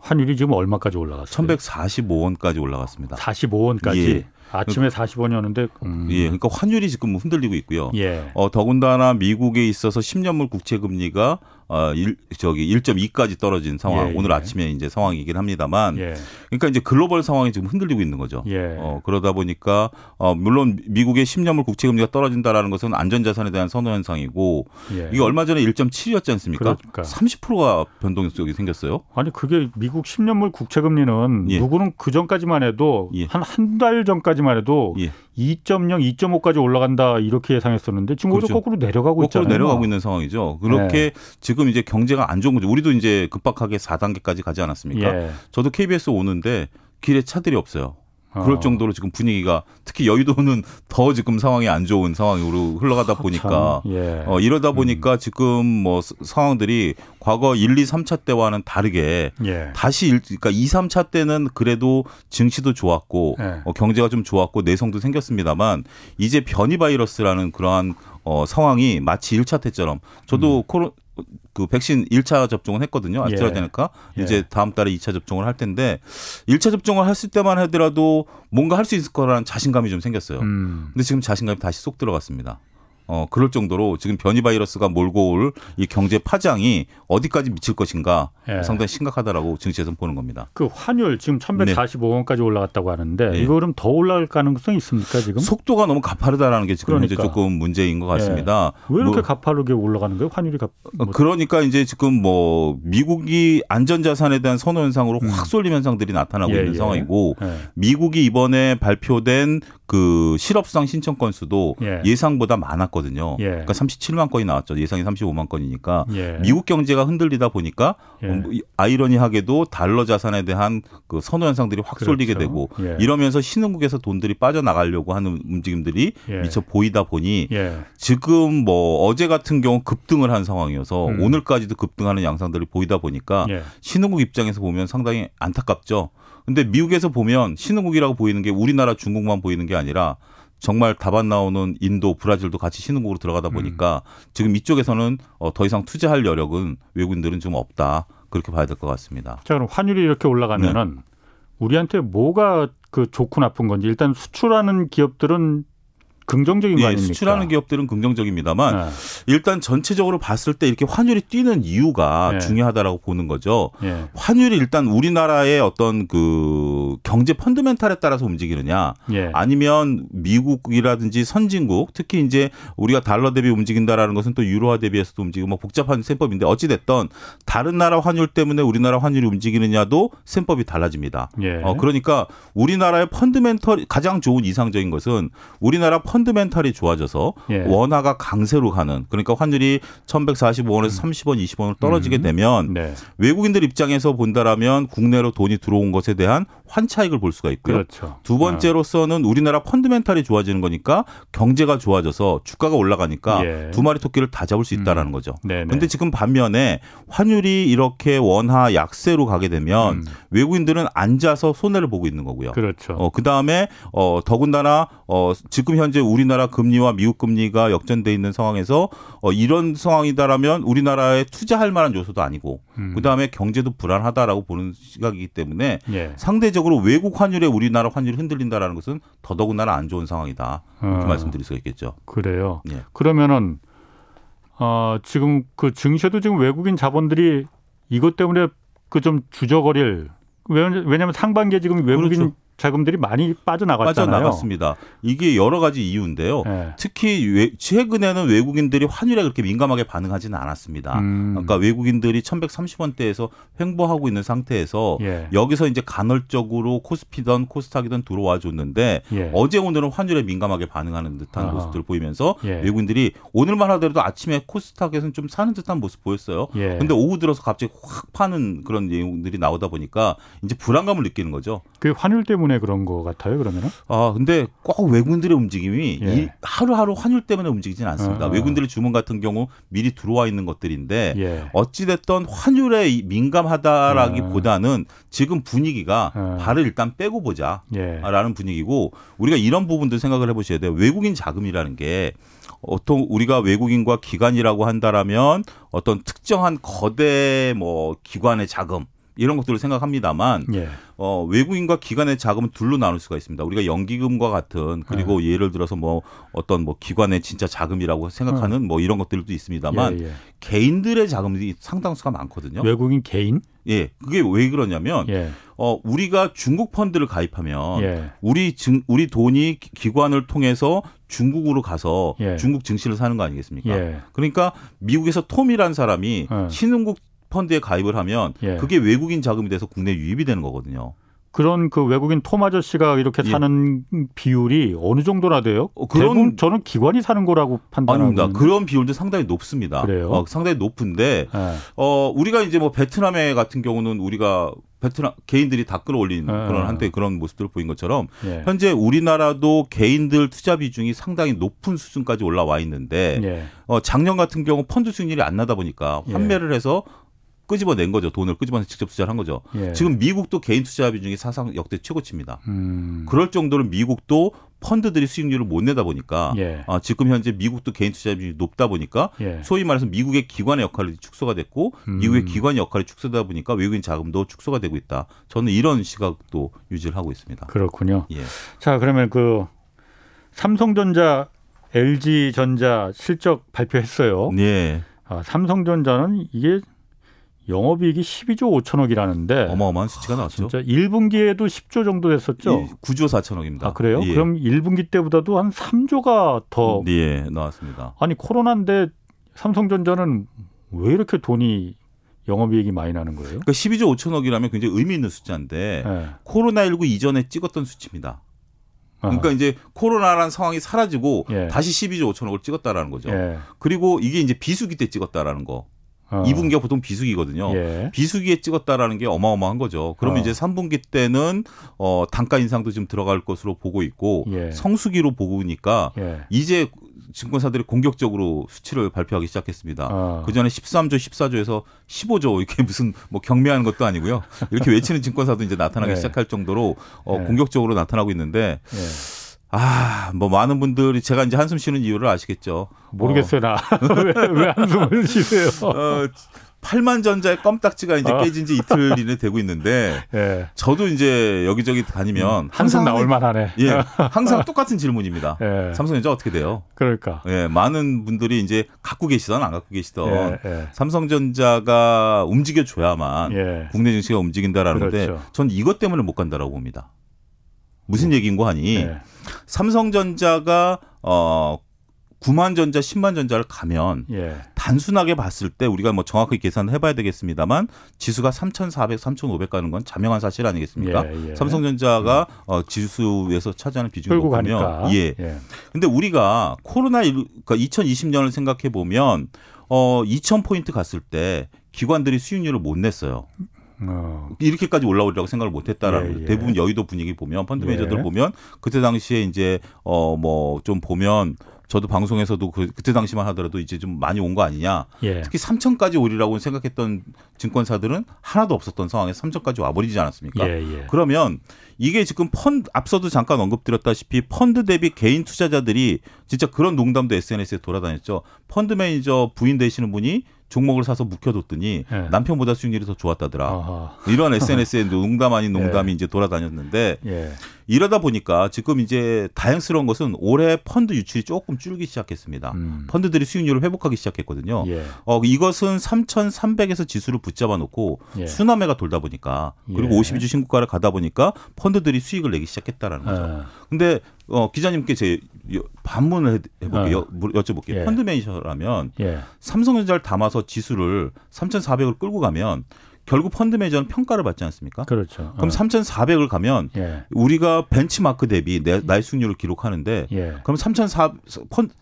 환율이 지금 얼마까지 올라갔어요? 1145원까지 올라갔습니다. 45원까지. 예. 아침에 40원이었는데 음. 예, 그러니까 환율이 지금 흔들리고 있고요. 예. 어, 더군다나 미국에 있어서 10년물 국채 금리가 어, 일, 저기 1.2까지 떨어진 상황. 예, 오늘 예. 아침에 이제 상황이긴 합니다만. 예. 그러니까 이제 글로벌 상황이 지금 흔들리고 있는 거죠. 예. 어, 그러다 보니까 어, 물론 미국의 10년물 국채 금리가 떨어진다라는 것은 안전 자산에 대한 선호 현상이고 예. 이게 얼마 전에 1.7이었지 않습니까? 그러니까. 30%가 변동성이 생겼어요. 아니 그게 미국 10년물 국채 금리는 예. 누구는 그 전까지만 해도 한 한 달 전까지만 해도 2.0, 2.5까지 올라간다 이렇게 예상했었는데 지금 그렇죠. 거꾸로 내려가고 거꾸로 있잖아요. 내려가고 있는 상황이죠. 그렇게 네. 지금 이제 경제가 안 좋은 거죠. 우리도 이제 급박하게 4단계까지 가지 않았습니까? 예. 저도 KBS 오는데 길에 차들이 없어요. 그럴 어. 정도로 지금 분위기가 특히 여의도는 더 지금 상황이 안 좋은 상황으로 흘러가다 보니까 예. 어, 이러다 보니까 음. 지금 뭐 상황들이 과거 1, 2, 3차 때와는 다르게 예. 다시 그러니까 2, 3차 때는 그래도 증시도 좋았고 예. 어, 경제가 좀 좋았고 내성도 생겼습니다만 이제 변이 바이러스라는 그러한 어, 상황이 마치 1차 때처럼 저도 음. 코로 그 백신 1차 접종은 했거든요. 아스트라제네카. 예. 이제 다음 달에 2차 접종을 할 텐데 1차 접종을 했을 때만 하더라도 뭔가 할 수 있을 거라는 자신감이 좀 생겼어요. 음. 근데 지금 자신감이 다시 쏙 들어갔습니다. 어, 그럴 정도로 지금 변이 바이러스가 몰고 올 이 경제 파장이 어디까지 미칠 것인가 예. 상당히 심각하다라고 증시에서 보는 겁니다. 그 환율 지금 1145원까지 네. 올라갔다고 하는데 네. 이거 그럼 더 올라갈 가능성이 있습니까 지금? 속도가 너무 가파르다라는 게 지금 그러니까. 현재 조금 문제인 것 같습니다. 예. 왜 이렇게 뭐, 가파르게 올라가는 거예요? 환율이 가, 뭐. 그러니까 이제 지금 뭐 미국이 안전자산에 대한 선호 현상으로 음. 확 쏠림 현상들이 나타나고 예, 있는 예. 상황이고 예. 미국이 이번에 발표된 그 실업수당 신청 건수도 예. 상보다 많았거든요. 예. 그러니까 37만 건이 나왔죠. 예상이 35만 건이니까 예. 미국 경제가 흔들리다 보니까 예. 어, 아이러니하게도 달러 자산에 대한 그 선호 현상들이 확 그렇죠. 쏠리게 되고 예. 이러면서 신흥국에서 돈들이 빠져나가려고 하는 움직임들이 예. 미처 보이다 보니 지금 뭐 어제 같은 경우 급등을 한 상황이어서 음. 오늘까지도 급등하는 양상들이 보이다 보니까 신흥국 입장에서 보면 상당히 안타깝죠. 근데 미국에서 보면 신흥국이라고 보이는 게 우리나라 중국만 보이는 게 아니라 정말 답안 나오는 인도, 브라질도 같이 신흥국으로 들어가다 보니까 음. 지금 이쪽에서는 어, 더 이상 투자할 여력은 외국인들은 좀 없다. 그렇게 봐야 될 것 같습니다. 자, 그럼 환율이 이렇게 올라가면은 네. 우리한테 뭐가 그 좋고 나쁜 건지 일단 수출하는 기업들은 긍정적인 거 예, 아닙니까? 수출하는 기업들은 긍정적입니다만 네. 일단 전체적으로 봤을 때 이렇게 환율이 뛰는 이유가 네. 중요하다라고 보는 거죠. 네. 환율이 일단 우리나라의 어떤 그 경제 펀드멘탈에 따라서 움직이느냐 예. 아니면 미국이라든지 선진국 특히 이제 우리가 달러 대비 움직인다라는 것은 또 유로화 대비해서도 움직이고 뭐 복잡한 셈법인데 어찌 됐던 다른 나라 환율 때문에 우리나라 환율이 움직이느냐도 셈법이 달라집니다. 예. 어 그러니까 우리나라의 펀드멘털 가장 좋은 이상적인 것은 우리나라 펀 드멘탈이 좋아져서 예. 원화가 강세로 가는 그러니까 환율이 1,145원에서 음. 30원, 20원으로 떨어지게 음. 되면 네. 외국인들 입장에서 본다라면 국내로 돈이 들어온 것에 대한 환차익을 볼 수가 있고요. 그렇죠. 두 번째로서는 우리나라 펀드멘탈이 좋아지는 거니까 경제가 좋아져서 주가가 올라가니까 예. 두 마리 토끼를 다 잡을 수 있다라는 음. 거죠. 그런데 지금 반면에 환율이 이렇게 원화 약세로 가게 되면 음. 외국인들은 앉아서 손해를 보고 있는 거고요. 그렇죠. 어, 그다음에 어, 더군다나 어, 지금 현재 우리나라 금리와 미국 금리가 역전돼 있는 상황에서 어, 이런 상황이다라면 우리나라에 투자할 만한 요소도 아니고 음. 그다음에 경제도 불안하다라고 보는 시각이기 때문에 예. 상대적 으로 외국 환율에 우리나라 환율이 흔들린다라는 것은 더더군다나 안 좋은 상황이다. 이렇게 어. 말씀드릴 수가 있겠죠. 그래요. 예. 그러면은 어, 지금 그 증시도 지금 외국인 자본들이 이것 때문에 그 좀 주저거릴 왜냐하면 상반기에 지금 외국인 그렇죠. 자금들이 많이 빠져나갔잖아요. 빠져나갔습니다. 이게 여러 가지 이유인데요. 네. 특히 외, 최근에는 외국인들이 환율에 그렇게 민감하게 반응하지는 않았습니다. 음. 그러니까 외국인들이 1130원대에서 횡보하고 있는 상태에서 예. 여기서 이제 간헐적으로 코스피든 코스닥이든 들어와 줬는데 예. 어제 오늘은 환율에 민감하게 반응하는 듯한 아하. 모습들을 보이면서 예. 외국인들이 오늘만 하더라도 아침에 코스닥에서는 좀 사는 듯한 모습 보였어요. 예. 근데 오후 들어서 갑자기 확 파는 그런 내용들이 나오다 보니까 이제 불안감을 느끼는 거죠. 그 환율 때문에 때문에 그런 것 같아요. 그러면은? 아 근데 꼭 외국인들의 움직임이 예. 하루하루 환율 때문에 움직이지는 않습니다. 어. 외국인들의 주문 같은 경우 미리 들어와 있는 것들인데 예. 어찌 됐던 환율에 민감하다라기보다는 어. 지금 분위기가 어. 발을 일단 빼고 보자라는 예. 분위기고 우리가 이런 부분도 생각을 해보셔야 돼요. 외국인 자금이라는 게 보통 우리가 외국인과 기관이라고 한다라면 어떤 특정한 거대 뭐 기관의 자금 이런 것들을 생각합니다만 예. 어, 외국인과 기관의 자금은 둘로 나눌 수가 있습니다. 우리가 연기금과 같은 그리고 예. 예를 들어서 뭐 어떤 뭐 기관의 진짜 자금이라고 생각하는 어. 뭐 이런 것들도 있습니다만 예, 예. 개인들의 자금이 상당수가 많거든요. 외국인 개인? 예, 그게 왜 그러냐면 예. 어 우리가 중국 펀드를 가입하면 예. 우리 증 우리 돈이 기관을 통해서 중국으로 가서 예. 중국 증시를 사는 거 아니겠습니까? 예. 그러니까 미국에서 톰이라는 사람이 어. 신흥국 펀드에 가입을 하면 예. 그게 외국인 자금이 돼서 국내 유입이 되는 거거든요. 그런 그 외국인 톰 아저씨가 이렇게 예. 사는 비율이 어느 정도나 돼요? 어, 그런 저는 기관이 사는 거라고 판단합니다. 아닙니다. 그런 비율도 상당히 높습니다. 그래요? 어, 상당히 높은데 예. 어 우리가 이제 뭐 베트남에 같은 경우는 우리가 베트남 개인들이 다 끌어올린 예. 그런 한때 그런 모습들을 보인 것처럼 예. 현재 우리나라도 개인들 투자 비중이 상당히 높은 수준까지 올라와 있는데 예. 어 작년 같은 경우 펀드 수익률이 안 나다 보니까 예. 환매를 해서 끄집어낸 거죠. 돈을 끄집어내서 직접 투자를 한 거죠. 예. 지금 미국도 개인 투자 비중이 사상 역대 최고치입니다. 음. 그럴 정도로 미국도 펀드들이 수익률을 못 내다 보니까 예. 아, 지금 현재 미국도 개인 투자 비중이 높다 보니까 예. 소위 말해서 미국의 기관의 역할이 축소가 됐고 음. 미국의 기관의 역할이 축소되다 보니까 외국인 자금도 축소가 되고 있다. 저는 이런 시각도 유지를 하고 있습니다. 그렇군요. 예. 자 그러면 그 삼성전자, LG전자 실적 발표했어요. 네. 아, 삼성전자는 이게 영업이익이 12조 5천억이라는데 어마어마한 수치가 나왔죠. 진짜 1분기에도 10조 정도 됐었죠. 9조 4천억입니다. 아 그래요? 예. 그럼 1분기 때보다도 한 3조가 더 예, 나왔습니다. 아니 코로나인데 삼성전자는 왜 이렇게 돈이 영업이익이 많이 나는 거예요? 그러니까 12조 5천억이라면 굉장히 의미 있는 숫자인데 네. 코로나19 이전에 찍었던 수치입니다. 그러니까 어. 이제 코로나라는 상황이 사라지고 예. 다시 12조 5천억을 찍었다라는 거죠. 예. 그리고 이게 이제 비수기 때 찍었다라는 거. 어. 2분기가 보통 비수기거든요. 예. 비수기에 찍었다라는 게 어마어마한 거죠. 그러면 어. 이제 3분기 때는 어 단가 인상도 지금 들어갈 것으로 보고 있고 예. 성수기로 보고니까 예. 이제 증권사들이 공격적으로 수치를 발표하기 시작했습니다. 어. 그 전에 13조, 14조에서 15조 이렇게 무슨 뭐 경매하는 것도 아니고요. 이렇게 외치는 증권사도 이제 나타나기 예. 시작할 정도로 어, 예. 공격적으로 나타나고 있는데 예. 아, 뭐 많은 분들이 제가 이제 한숨 쉬는 이유를 아시겠죠. 모르겠어요, 어. 나. 왜, 왜 한숨을 쉬세요? 어, 8만 전자의 껌딱지가 이제 어. 깨진 지 이틀 이내 되고 있는데 예. 저도 이제 여기저기 다니면 음, 항상 나올 만하네. 예. 항상 똑같은 질문입니다. 예. 삼성전자 어떻게 돼요? 그러니까. 예. 많은 분들이 이제 갖고 계시던 안 갖고 계시던 예. 예. 삼성전자가 움직여 줘야만 예. 국내 증시가 움직인다라는데 그렇죠. 전 이것 때문에 못 간다라고 봅니다. 무슨 음. 얘기인고 하니 삼성전자가 어 9만 전자, 10만 전자를 가면 예. 단순하게 봤을 때 우리가 뭐 정확하게 계산을 해봐야 되겠습니다만 지수가 3,400, 3,500 가는 건 자명한 사실 아니겠습니까? 예, 예. 삼성전자가 음. 어, 지수에서 차지하는 비중을 보면 예. 예. 근데 우리가 코로나 그러니까 2020년을 생각해 보면 어 2,000 포인트 갔을 때 기관들이 수익률을 못 냈어요. 어. 이렇게까지 올라오리라고 생각을 못했다라는 예, 예. 대부분 여의도 분위기 보면 펀드 매니저들 예. 보면 그때 당시에 이제 어 뭐 좀 보면 저도 방송에서도 그, 그때 당시만 하더라도 이제 좀 많이 온 거 아니냐. 예. 특히 3천까지 오리라고 생각했던 증권사들은 하나도 없었던 상황에서 3천까지 와버리지 않았습니까? 예, 예. 그러면 이게 지금 펀드 앞서도 잠깐 언급드렸다시피 펀드 대비 개인 투자자들이 진짜 그런 농담도 SNS에 돌아다녔죠. 펀드 매니저 부인 되시는 분이 종목을 사서 묵혀뒀더니 네. 남편보다 수익률이 더 좋았다더라. 아하. 이런 SNS에 농담 아닌 농담이 네. 이제 돌아다녔는데 예. 이러다 보니까 지금 이제 다행스러운 것은 올해 펀드 유출이 조금 줄기 시작했습니다. 음. 펀드들이 수익률을 회복하기 시작했거든요. 예. 어, 이것은 3,300에서 지수를 붙잡아 놓고 예. 수남매가 돌다 보니까 그리고 예. 52주 신고가를 가다 보니까 펀드들이 수익을 내기 시작했다라는 거죠. 어. 근데 어, 기자님께 제 반문을 해볼게요. 어. 여쭤볼게요. 예. 펀드 매니저라면 예. 삼성전자를 담아서 지수를 3,400을 끌고 가면 결국 펀드 매니저는 평가를 받지 않습니까? 그렇죠. 그럼 어. 3,400을 가면 예. 우리가 벤치마크 대비 내, 나의 수익률을 기록하는데 예. 그럼 3,400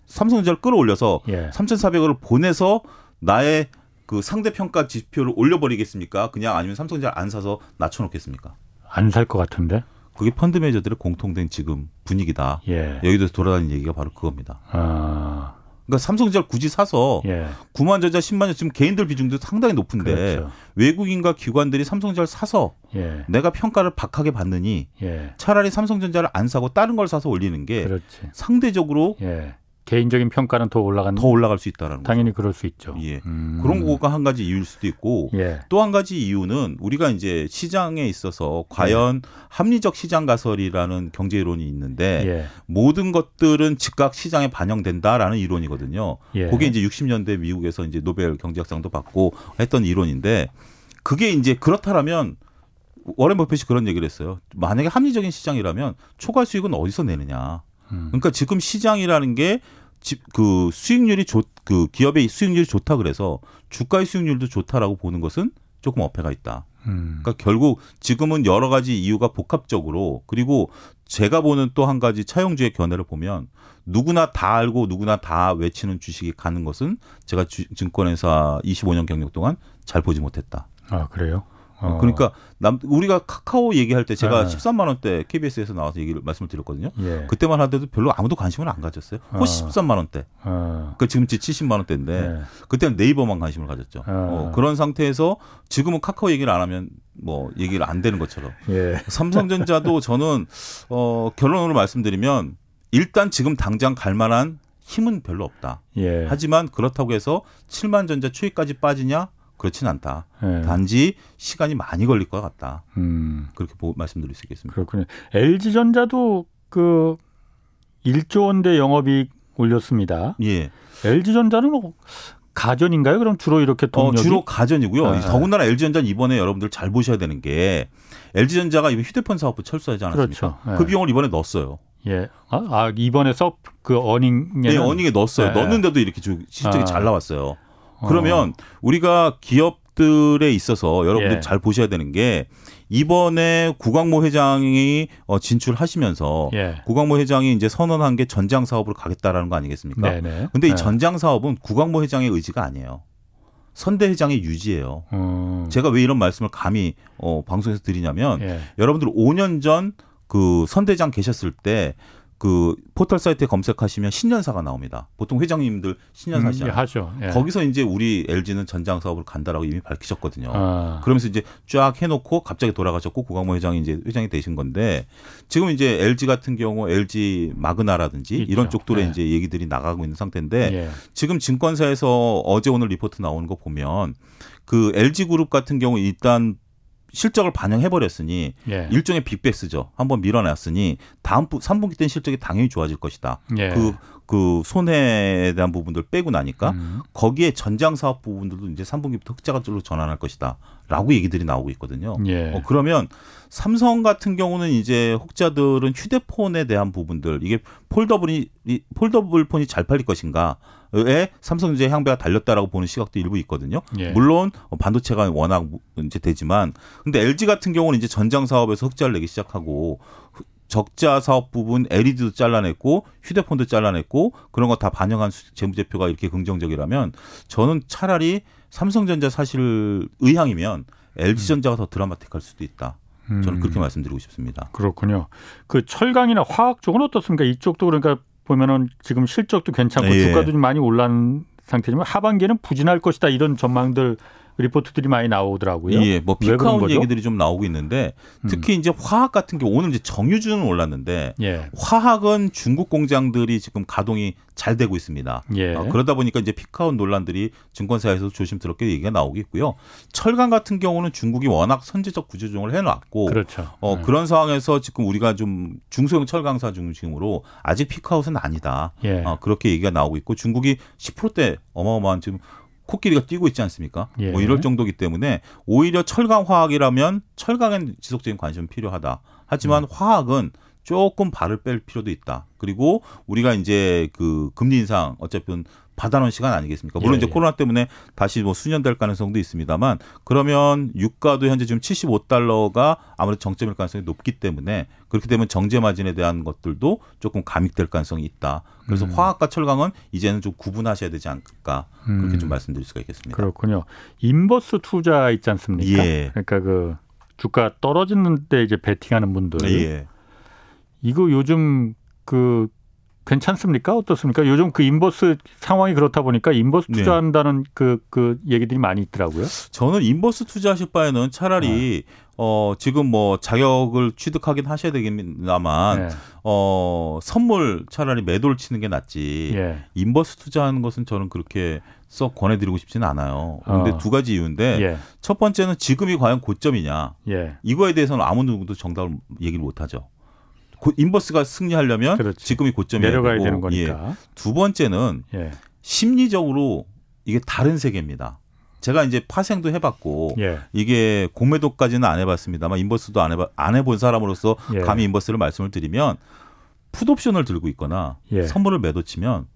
삼성전자를 끌어올려서 예. 3,400을 보내서 나의 그 상대 평가 지표를 올려버리겠습니까? 그냥 아니면 삼성전자 안 사서 낮춰놓겠습니까? 안 살 것 같은데? 그게 펀드 매니저들의 공통된 지금 분위기다. 예. 여기도 돌아다니는 얘기가 바로 그겁니다. 아. 그러니까 삼성전자 굳이 사서 예. 9만 전자, 10만 전 지금 개인들 비중도 상당히 높은데 그렇죠. 외국인과 기관들이 삼성전자를 사서 예. 내가 평가를 박하게 받느니 예. 차라리 삼성전자를 안 사고 다른 걸 사서 올리는 게 그렇지. 상대적으로 예. 개인적인 평가는 더 올라간 더 올라갈 수 있다라는 당연히 거죠. 그럴 수 있죠. 예. 음. 그런 거가 한 가지 이유일 수도 있고 예. 또한 가지 이유는 우리가 이제 시장에 있어서 과연 예. 합리적 시장 가설이라는 경제 이론이 있는데 예. 모든 것들은 즉각 시장에 반영된다라는 이론이거든요. 예. 그게 이제 60년대 미국에서 이제 노벨 경제학상도 받고 했던 이론인데 그게 이제 그렇다라면 워렌 버핏이 그런 얘기를 했어요. 만약에 합리적인 시장이라면 초과 수익은 어디서 내느냐. 음. 그러니까 지금 시장이라는 게 그 수익률이 좋, 그 기업의 수익률이 좋다 그래서 주가의 수익률도 좋다라고 보는 것은 조금 어폐가 있다. 음. 그러니까 결국 지금은 여러 가지 이유가 복합적으로 그리고 제가 보는 또 한 가지 차용주의 견해를 보면 누구나 다 알고 누구나 다 외치는 주식이 가는 것은 제가 주, 증권회사 25년 경력 동안 잘 보지 못했다. 아 그래요? 어. 그러니까 남 우리가 카카오 얘기할 때 제가 네. 13만 원대 KBS에서 나와서 얘기를 말씀을 드렸거든요. 예. 그때만 하더라도 별로 아무도 관심을 안 가졌어요. 혹시 어. 13만 원대. 어. 그 지금 70만 원대인데 네. 그때는 네이버만 관심을 가졌죠. 어. 어. 그런 상태에서 지금은 카카오 얘기를 안 하면 뭐 얘기를 안 되는 것처럼. 예. 삼성전자도 저는 어 결론으로 말씀드리면 일단 지금 당장 갈 만한 힘은 별로 없다. 예. 하지만 그렇다고 해서 7만 전자 추이까지 빠지냐? 그렇진 않다. 네. 단지 시간이 많이 걸릴 것 같다. 음. 그렇게 보, 말씀드릴 수 있겠습니다. 그렇군요. LG전자도 그 1조 원대 영업이익 올렸습니다. 예. LG전자는 뭐 가전인가요? 그럼 주로 이렇게 동력이? 어, 주로 가전이고요. 네. 더군다나 LG전자는 이번에 여러분들 잘 보셔야 되는 게 LG전자가 이번 휴대폰 사업부 철수하지 않았습니까? 그렇죠. 네. 그 비용을 이번에 넣었어요. 예. 아, 아 이번에 서그 어닝에 네, 어닝에 넣었어요. 네. 넣었는데도 이렇게 실적이 아. 잘 나왔어요. 그러면 어. 우리가 기업들에 있어서 여러분들 예. 잘 보셔야 되는 게 이번에 구광모 회장이 어, 진출하시면서 예. 구광모 회장이 이제 선언한 게 전장 사업으로 가겠다라는 거 아니겠습니까? 네네. 근데 이 네. 전장 사업은 구광모 회장의 의지가 아니에요. 선대 회장의 유지예요. 음. 제가 왜 이런 말씀을 감히 어, 방송에서 드리냐면 예. 여러분들 5년 전 그 선대장 계셨을 때 그 포털 사이트에 검색하시면 신년사가 나옵니다. 보통 회장님들 신년사 시잖아요. 음, 예, 하죠. 예. 거기서 이제 우리 LG는 전장 사업을 간다라고 이미 밝히셨거든요. 아. 그러면서 이제 쫙 해놓고 갑자기 돌아가셨고 고강모 회장이 이제 회장이 되신 건데 지금 이제 LG 같은 경우 LG 마그나라든지 있죠. 이런 쪽들에 예. 이제 얘기들이 나가고 있는 상태인데 예. 지금 증권사에서 어제 오늘 리포트 나오는 거 보면 그 LG 그룹 같은 경우 일단 실적을 반영해 버렸으니 예. 일종의 빅베스죠. 한번 밀어놨으니 다음 3분기 때는 실적이 당연히 좋아질 것이다. 예. 그, 그 손해에 대한 부분들 빼고 나니까 음. 거기에 전장 사업 부분들도 이제 3분기부터 흑자가쪽으로 전환할 것이다. 라고 얘기들이 나오고 있거든요. 예. 어, 그러면 삼성 같은 경우는 이제 혹자들은 휴대폰에 대한 부분들 이게 폴더블이 폴더블 폰이 잘 팔릴 것인가 에 삼성전자 향배가 달렸다라고 보는 시각도 일부 있거든요. 예. 물론 반도체가 워낙 이제 되지만 근데 LG 같은 경우는 이제 전장 사업에서 흑자를 내기 시작하고 적자 사업 부분 LED도 잘라냈고 휴대폰도 잘라냈고 그런 거 다 반영한 재무제표가 이렇게 긍정적이라면 저는 차라리 삼성전자 사실 의향이면 LG전자가 더 드라마틱할 수도 있다. 저는 그렇게 음. 말씀드리고 싶습니다. 그렇군요. 그 철강이나 화학 쪽은 어떻습니까? 이쪽도 그러니까 보면은 지금 실적도 괜찮고 예. 주가도 좀 많이 올란 상태지만 하반기에는 부진할 것이다 이런 전망들 리포트들이 많이 나오더라고요. 예, 뭐 피카운 얘기들이 좀 나오고 있는데 음. 특히 음. 이제 화학 같은 경우 오늘 이제 정유주는 올랐는데 예. 화학은 중국 공장들이 지금 가동이 잘 되고 있습니다. 예. 어, 그러다 보니까 이제 피카운 논란들이 증권사에서 조심스럽게 얘기가 나오고 있고요. 철강 같은 경우는 중국이 워낙 선제적 구조조정을 해놨고 그렇죠. 어, 네. 그런 상황에서 지금 우리가 좀 중소형 철강사 중심으로 아직 피카웃은 아니다. 예. 어, 그렇게 얘기가 나오고 있고 중국이 10%대 어마어마한 지금 코끼리가 뛰고 있지 않습니까? 예. 뭐 이럴 정도기 때문에 오히려 철강 화학이라면 철강엔 지속적인 관심은 필요하다. 하지만 음. 화학은 조금 발을 뺄 필요도 있다. 그리고 우리가 이제 그 금리 인상 어차피 받아놓은 시간 아니겠습니까? 물론 예, 이제 예. 코로나 때문에 다시 뭐 수년될 가능성도 있습니다만 그러면 유가도 현재 지금 75달러가 아무래도 정점일 가능성이 높기 때문에 그렇게 되면 정제 마진에 대한 것들도 조금 감익될 가능성이 있다. 그래서 음. 화학과 철강은 이제는 좀 구분하셔야 되지 않을까 그렇게 음. 좀 말씀드릴 수가 있겠습니다. 그렇군요. inverse 투자 있지 않습니까? 예. 그러니까 그 주가 떨어지는데 이제 베팅하는 분들. 예. 이거 요즘 그 괜찮습니까? 어떻습니까? 요즘 그 inverse 상황이 그렇다 보니까 inverse 네. 투자한다는 네. 그, 그 얘기들이 많이 있더라고요. 저는 inverse 투자하실 바에는 차라리 네. 어, 지금 뭐 자격을 취득하긴 하셔야 되겠나만 네. 어, 선물 차라리 매도를 치는 게 낫지. 예. inverse 투자하는 것은 저는 그렇게 썩 권해드리고 싶지는 않아요. 그런데 어. 두 가지 이유인데 예. 첫 번째는 지금이 과연 고점이냐. 예. 이거에 대해서는 아무 누구도 정답을 얘기를 못 하죠. 인버스가 승리하려면 그렇지. 지금이 고점이 내려가야 되는 거니까. 예. 두 번째는 예. 심리적으로 이게 다른 세계입니다. 제가 이제 파생도 해봤고 예. 이게 공매도까지는 안 해봤습니다만 인버스도 안 해봐 안 해본 사람으로서 예. 감히 인버스를 말씀을 드리면 풋옵션을 들고 있거나 예. 선물을 매도치면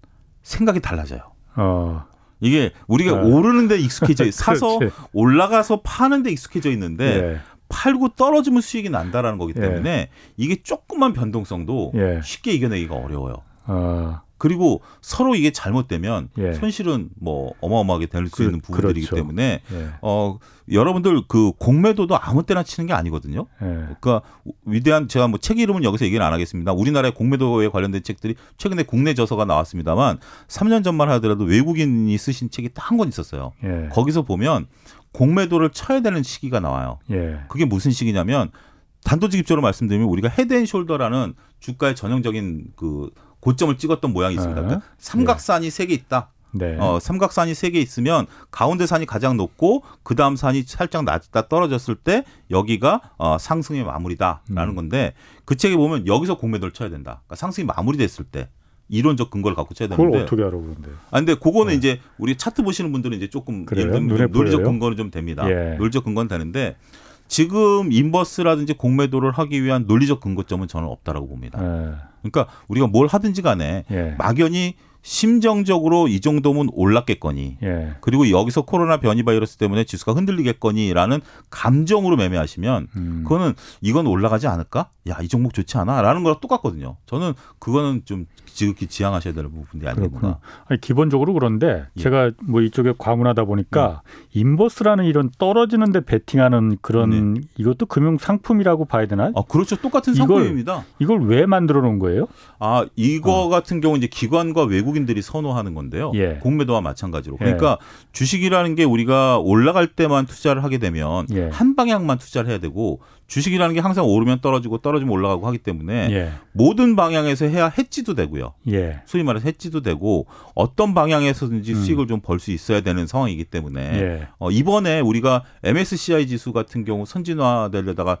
생각이 달라져요. 어. 이게 우리가 어. 오르는데 익숙해져 사서 올라가서 파는데 익숙해져 있는데 예. 팔고 떨어지면 수익이 난다라는 거기 때문에 예. 이게 조금만 변동성도 예. 쉽게 이겨내기가 어려워요. 어. 그리고 서로 이게 잘못되면 예. 손실은 뭐 어마어마하게 될수 그, 있는 부분들이기 그렇죠. 때문에 예. 어 여러분들 그 공매도도 아무 때나 치는 게 아니거든요. 예. 그러니까 위대한 제가 뭐 책 이름은 여기서 얘기는 안 하겠습니다. 우리나라의 공매도에 관련된 책들이 최근에 국내 저서가 나왔습니다만 3년 전만 하더라도 외국인이 쓰신 책이 딱 한 권 있었어요. 예. 거기서 보면 공매도를 쳐야 되는 시기가 나와요. 예. 그게 무슨 시기냐면 단도직입적으로 말씀드리면 우리가 헤드앤숄더라는 주가의 전형적인 그 고점을 찍었던 모양이 있습니다. 그러니까 삼각산이 세 개 있다. 네. 어, 삼각산이 세 개 있으면 가운데 산이 가장 높고 그 다음 산이 살짝 낮다 떨어졌을 때 여기가 어, 상승의 마무리다라는 음. 건데 그 책에 보면 여기서 공매도를 쳐야 된다. 그러니까 상승이 마무리됐을 때 이론적 근거를 갖고 쳐야 되는데 그걸 어떻게 알아 그런데? 아 근데 그거는 네. 이제 우리 차트 보시는 분들은 이제 조금 예를 들면 논리적 근거는 좀 됩니다. 예. 논리적 근거는 되는데 지금 인버스라든지 공매도를 하기 위한 논리적 근거점은 저는 없다라고 봅니다. 예. 그러니까 우리가 뭘 하든지 간에 예. 막연히 심정적으로 이 정도면 올랐겠거니. 예. 그리고 여기서 코로나 변이 바이러스 때문에 지수가 흔들리겠거니라는 감정으로 매매하시면 음. 그거는 이건 올라가지 않을까? 야, 이 종목 좋지 않아? 라는 거랑 똑같거든요. 저는 그거는 좀 지극히 지향하셔야 될 부분이 아니구나. 아니, 기본적으로 그런데 예. 제가 뭐 이쪽에 과문하다 보니까 음. 인버스라는 이런 떨어지는데 베팅하는 그런 네. 이것도 금융 상품이라고 봐야 되나요? 아, 그렇죠. 똑같은 상품입니다. 이걸, 이걸 왜 만들어 놓은 거예요? 아, 이거 어. 같은 경우 이제 기관과 외국인들이 선호하는 건데요. 예. 공매도와 마찬가지로. 그러니까 예. 주식이라는 게 우리가 올라갈 때만 투자를 하게 되면 예. 한 방향만 투자를 해야 되고 주식이라는 게 항상 오르면 떨어지고 떨어지면 올라가고 하기 때문에 예. 모든 방향에서 해야 해지도 되고요. 예. 소위 말해서 해지도 되고 어떤 방향에서든지 음. 수익을 좀 벌 수 있어야 되는 상황이기 때문에 예. 어, 이번에 우리가 MSCI 지수 같은 경우 선진화되려다가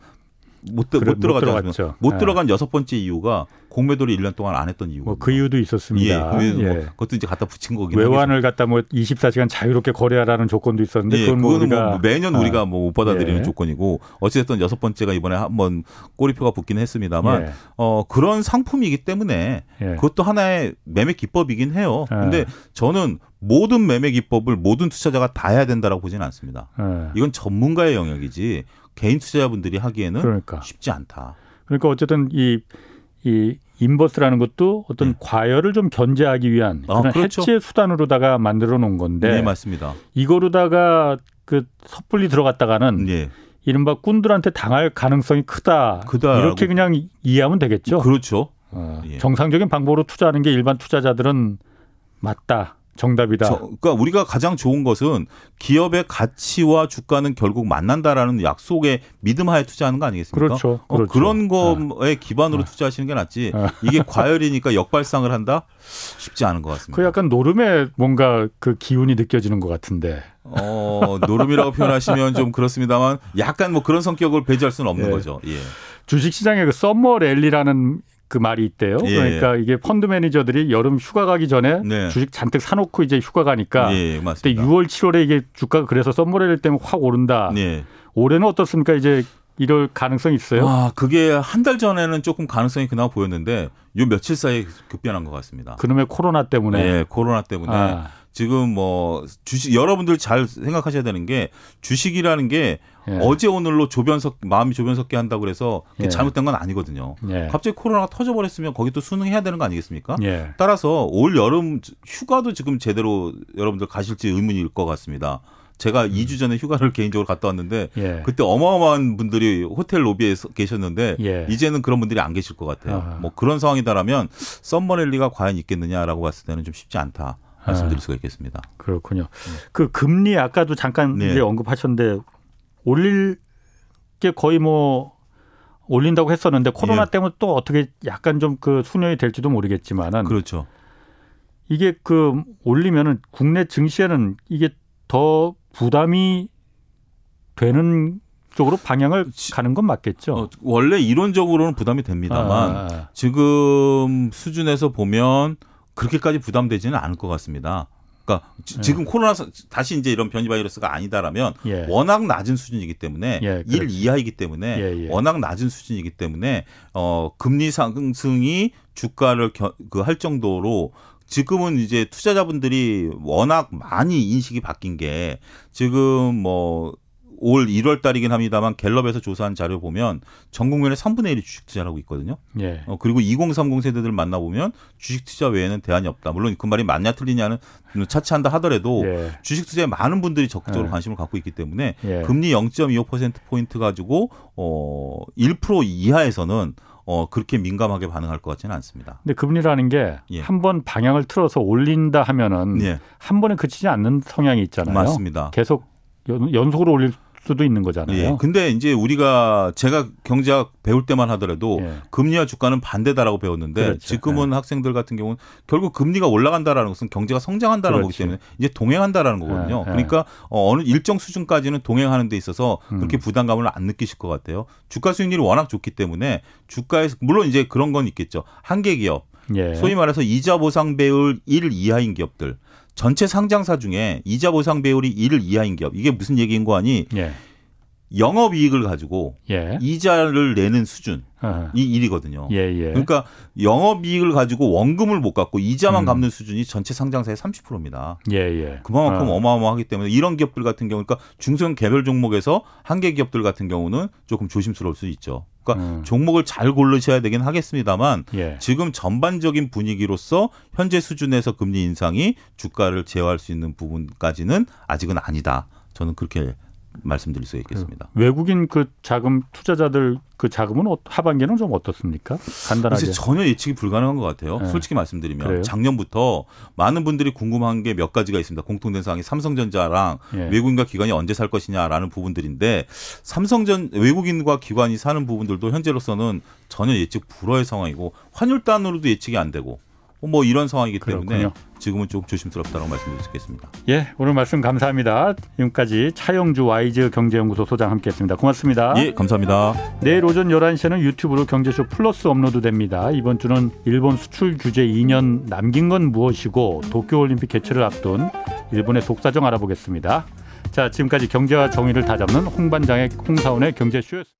못, 그래, 못 들어갔죠. 못, 못 예. 들어간 여섯 번째 이유가 공매도를 1년 동안 안 했던 이유. 뭐그 이유도 있었습니다. 예, 그 예. 뭐 그것도 이제 갖다 붙인 거긴 외환을 하겠죠. 갖다 뭐 24시간 자유롭게 거래하라는 조건도 있었는데 예, 그건 뭐 우리가 뭐 매년 아. 우리가 뭐못 받아들이는 예. 조건이고 어찌됐든 여섯 번째가 이번에 한번 꼬리표가 붙긴 했습니다만 예. 어 그런 상품이기 때문에 예. 그것도 하나의 매매 기법이긴 해요. 근데 저는 모든 매매 기법을 모든 투자자가 다 해야 된다라고 보지는 않습니다. 이건 전문가의 영역이지 개인 투자자분들이 하기에는 그러니까. 쉽지 않다. 그러니까 어쨌든 이, 이 인버스라는 것도 어떤 네. 과열을 좀 견제하기 위한 아, 그런 그렇죠. 해체 수단으로다가 만들어 놓은 건데. 네, 맞습니다. 이거로다가 그 섣불리 들어갔다가는 네. 이른바 꾼들한테 당할 가능성이 크다. 크다. 이렇게 그냥 이해하면 되겠죠. 그렇죠. 어, 예. 정상적인 방법으로 투자하는 게 일반 투자자들은 맞다. 정답이다. 저, 그러니까 우리가 가장 좋은 것은 기업의 가치와 주가는 결국 만난다라는 약속에 믿음하에 투자하는 거 아니겠습니까? 그렇죠. 어, 그렇죠. 그런 거에 아. 기반으로 아. 투자하시는 게 낫지. 아. 이게 과열이니까 역발상을 한다? 쉽지 않은 것 같습니다. 그 약간 노름의 뭔가 그 기운이 느껴지는 것 같은데. 어, 노름이라고 표현하시면 좀 그렇습니다만 약간 뭐 그런 성격을 배제할 수는 없는 예. 거죠. 예. 주식 시장의 그 summer rally라는 그 말이 있대요. 예. 그러니까 이게 펀드 매니저들이 여름 휴가 가기 전에 네. 주식 잔뜩 사놓고 이제 휴가 가니까 예, 그때 6월 7월에 이게 주가가 그래서 summer rally 때문에 확 오른다. 예. 올해는 어떻습니까? 이제 이럴 가능성이 있어요? 아, 그게 한 달 전에는 조금 가능성이 그나마 보였는데 요 며칠 사이에 급변한 것 같습니다. 그놈의 코로나 때문에. 네, 코로나 때문에. 아. 지금 뭐 주식 여러분들 잘 생각하셔야 되는 게 주식이라는 게 예. 어제 오늘로 조변석 마음이 조변석게 한다고 그래서 예. 잘못된 건 아니거든요. 예. 갑자기 코로나가 터져버렸으면 거기 또 수능해야 되는 거 아니겠습니까? 예. 따라서 올 여름 휴가도 지금 제대로 여러분들 가실지 의문일 것 같습니다. 제가 음. 2주 전에 휴가를 개인적으로 갔다 왔는데 예. 그때 어마어마한 분들이 호텔 로비에 계셨는데 예. 이제는 그런 분들이 안 계실 것 같아요. 아하. 뭐 그런 상황이다라면 썸머랠리가 과연 있겠느냐라고 봤을 때는 좀 쉽지 않다. 말씀드릴 아, 수가 있겠습니다. 그렇군요. 네. 그 금리 아까도 잠깐 네. 이제 언급하셨는데 올릴 게 거의 뭐 올린다고 했었는데 코로나 예. 때문에 또 어떻게 약간 좀 그 수년이 될지도 모르겠지만은 그렇죠. 이게 그 올리면은 국내 증시에는 이게 더 부담이 되는 쪽으로 방향을 가는 건 맞겠죠. 어, 원래 이론적으로는 부담이 됩니다만 아, 아. 지금 수준에서 보면 그렇게까지 부담되지는 않을 것 같습니다. 그러니까 네. 지금 코로나 다시 이제 이런 변이 바이러스가 아니다라면 예. 워낙 낮은 수준이기 때문에 예, 1 이하이기 때문에 예, 예, 워낙 낮은 수준이기 때문에 어 금리 상승이 주가를 그 할 정도로 지금은 이제 투자자분들이 워낙 많이 인식이 바뀐 게 지금 뭐 올 1월 달이긴 합니다만 갤럽에서 조사한 자료 보면 전 국민의 3분의 1이 주식 투자를 하고 있거든요. 예. 어, 그리고 2030 세대들 만나보면 주식 투자 외에는 대안이 없다. 물론 그 말이 맞냐 틀리냐는 차치한다 하더라도 예. 주식 투자에 많은 분들이 적극적으로 예. 관심을 갖고 있기 때문에 예. 금리 0.25% 포인트 가지고 어 1% 이하에서는 어 그렇게 민감하게 반응할 것 같지는 않습니다. 근데 금리라는 게 한번 예. 방향을 틀어서 올린다 하면은 예. 한 번에 그치지 않는 성향이 있잖아요. 맞습니다. 계속 연 속으로 올릴 수도 있는 거잖아요. 예. 근데 이제 우리가 제가 경제학 배울 때만 하더라도 예. 금리와 주가는 반대다라고 배웠는데 그렇죠. 지금은 예. 학생들 같은 경우는 결국 금리가 올라간다라는 것은 경제가 성장한다는 그렇죠. 거기 때문에 이제 동행한다라는 거거든요. 예. 그러니까 어, 어느 일정 수준까지는 동행하는 데 있어서 음. 그렇게 부담감을 안 느끼실 것 같아요. 주가 수익률이 워낙 좋기 때문에 주가에서 물론 이제 그런 건 있겠죠. 한계 기업 예. 소위 말해서 이자 보상 배율 1 이하인 기업들 전체 상장사 중에 이자 보상 배율이 1 이하인 기업 이게 무슨 얘기인 거 아니? 예. 영업 이익을 가지고 예. 이자를 내는 수준이 일이거든요. 예, 예. 그러니까 영업 이익을 가지고 원금을 못 갚고 이자만 음. 갚는 수준이 전체 상장사의 30%입니다. 예, 예. 그만큼 어. 마어마하기 때문에 이런 기업들 같은 경우 그러니까 중소형 개별 종목에서 한계 기업들 같은 경우는 조금 조심스러울 수 있죠. 그러니까 음. 종목을 잘 고르셔야 되긴 하겠습니다만 예. 지금 전반적인 분위기로서 현재 수준에서 금리 인상이 주가를 제어할 수 있는 부분까지는 아직은 아니다. 저는 그렇게 말씀드릴 수 있겠습니다. 그 외국인 그 자금 투자자들 그 자금은 어, 하반기는 좀 어떻습니까? 간단하게. 전혀 예측이 불가능한 것 같아요. 네. 솔직히 말씀드리면 그래요? 작년부터 많은 분들이 궁금한 게 몇 가지가 있습니다. 공통된 사항이 삼성전자랑 예. 외국인과 기관이 언제 살 것이냐라는 부분들인데 삼성전 외국인과 기관이 사는 부분들도 현재로서는 전혀 예측 불허의 상황이고 환율단으로도 예측이 안 되고 뭐 이런 상황이기 때문에 그렇군요. 지금은 좀 조심스럽다고 말씀드릴 수 있겠습니다. 예, 오늘 말씀 감사합니다. 지금까지 차영주 와이즈 경제연구소 소장 함께했습니다. 고맙습니다. 예, 감사합니다. 내일 오전 11시에는 유튜브로 경제쇼 플러스 업로드됩니다. 이번 주는 일본 수출 규제 2년 남긴 건 무엇이고 도쿄올림픽 개최를 앞둔 일본의 속사정 알아보겠습니다. 자, 지금까지 경제와 정의를 다잡는 홍반장의 홍사원의 경제쇼였습니다.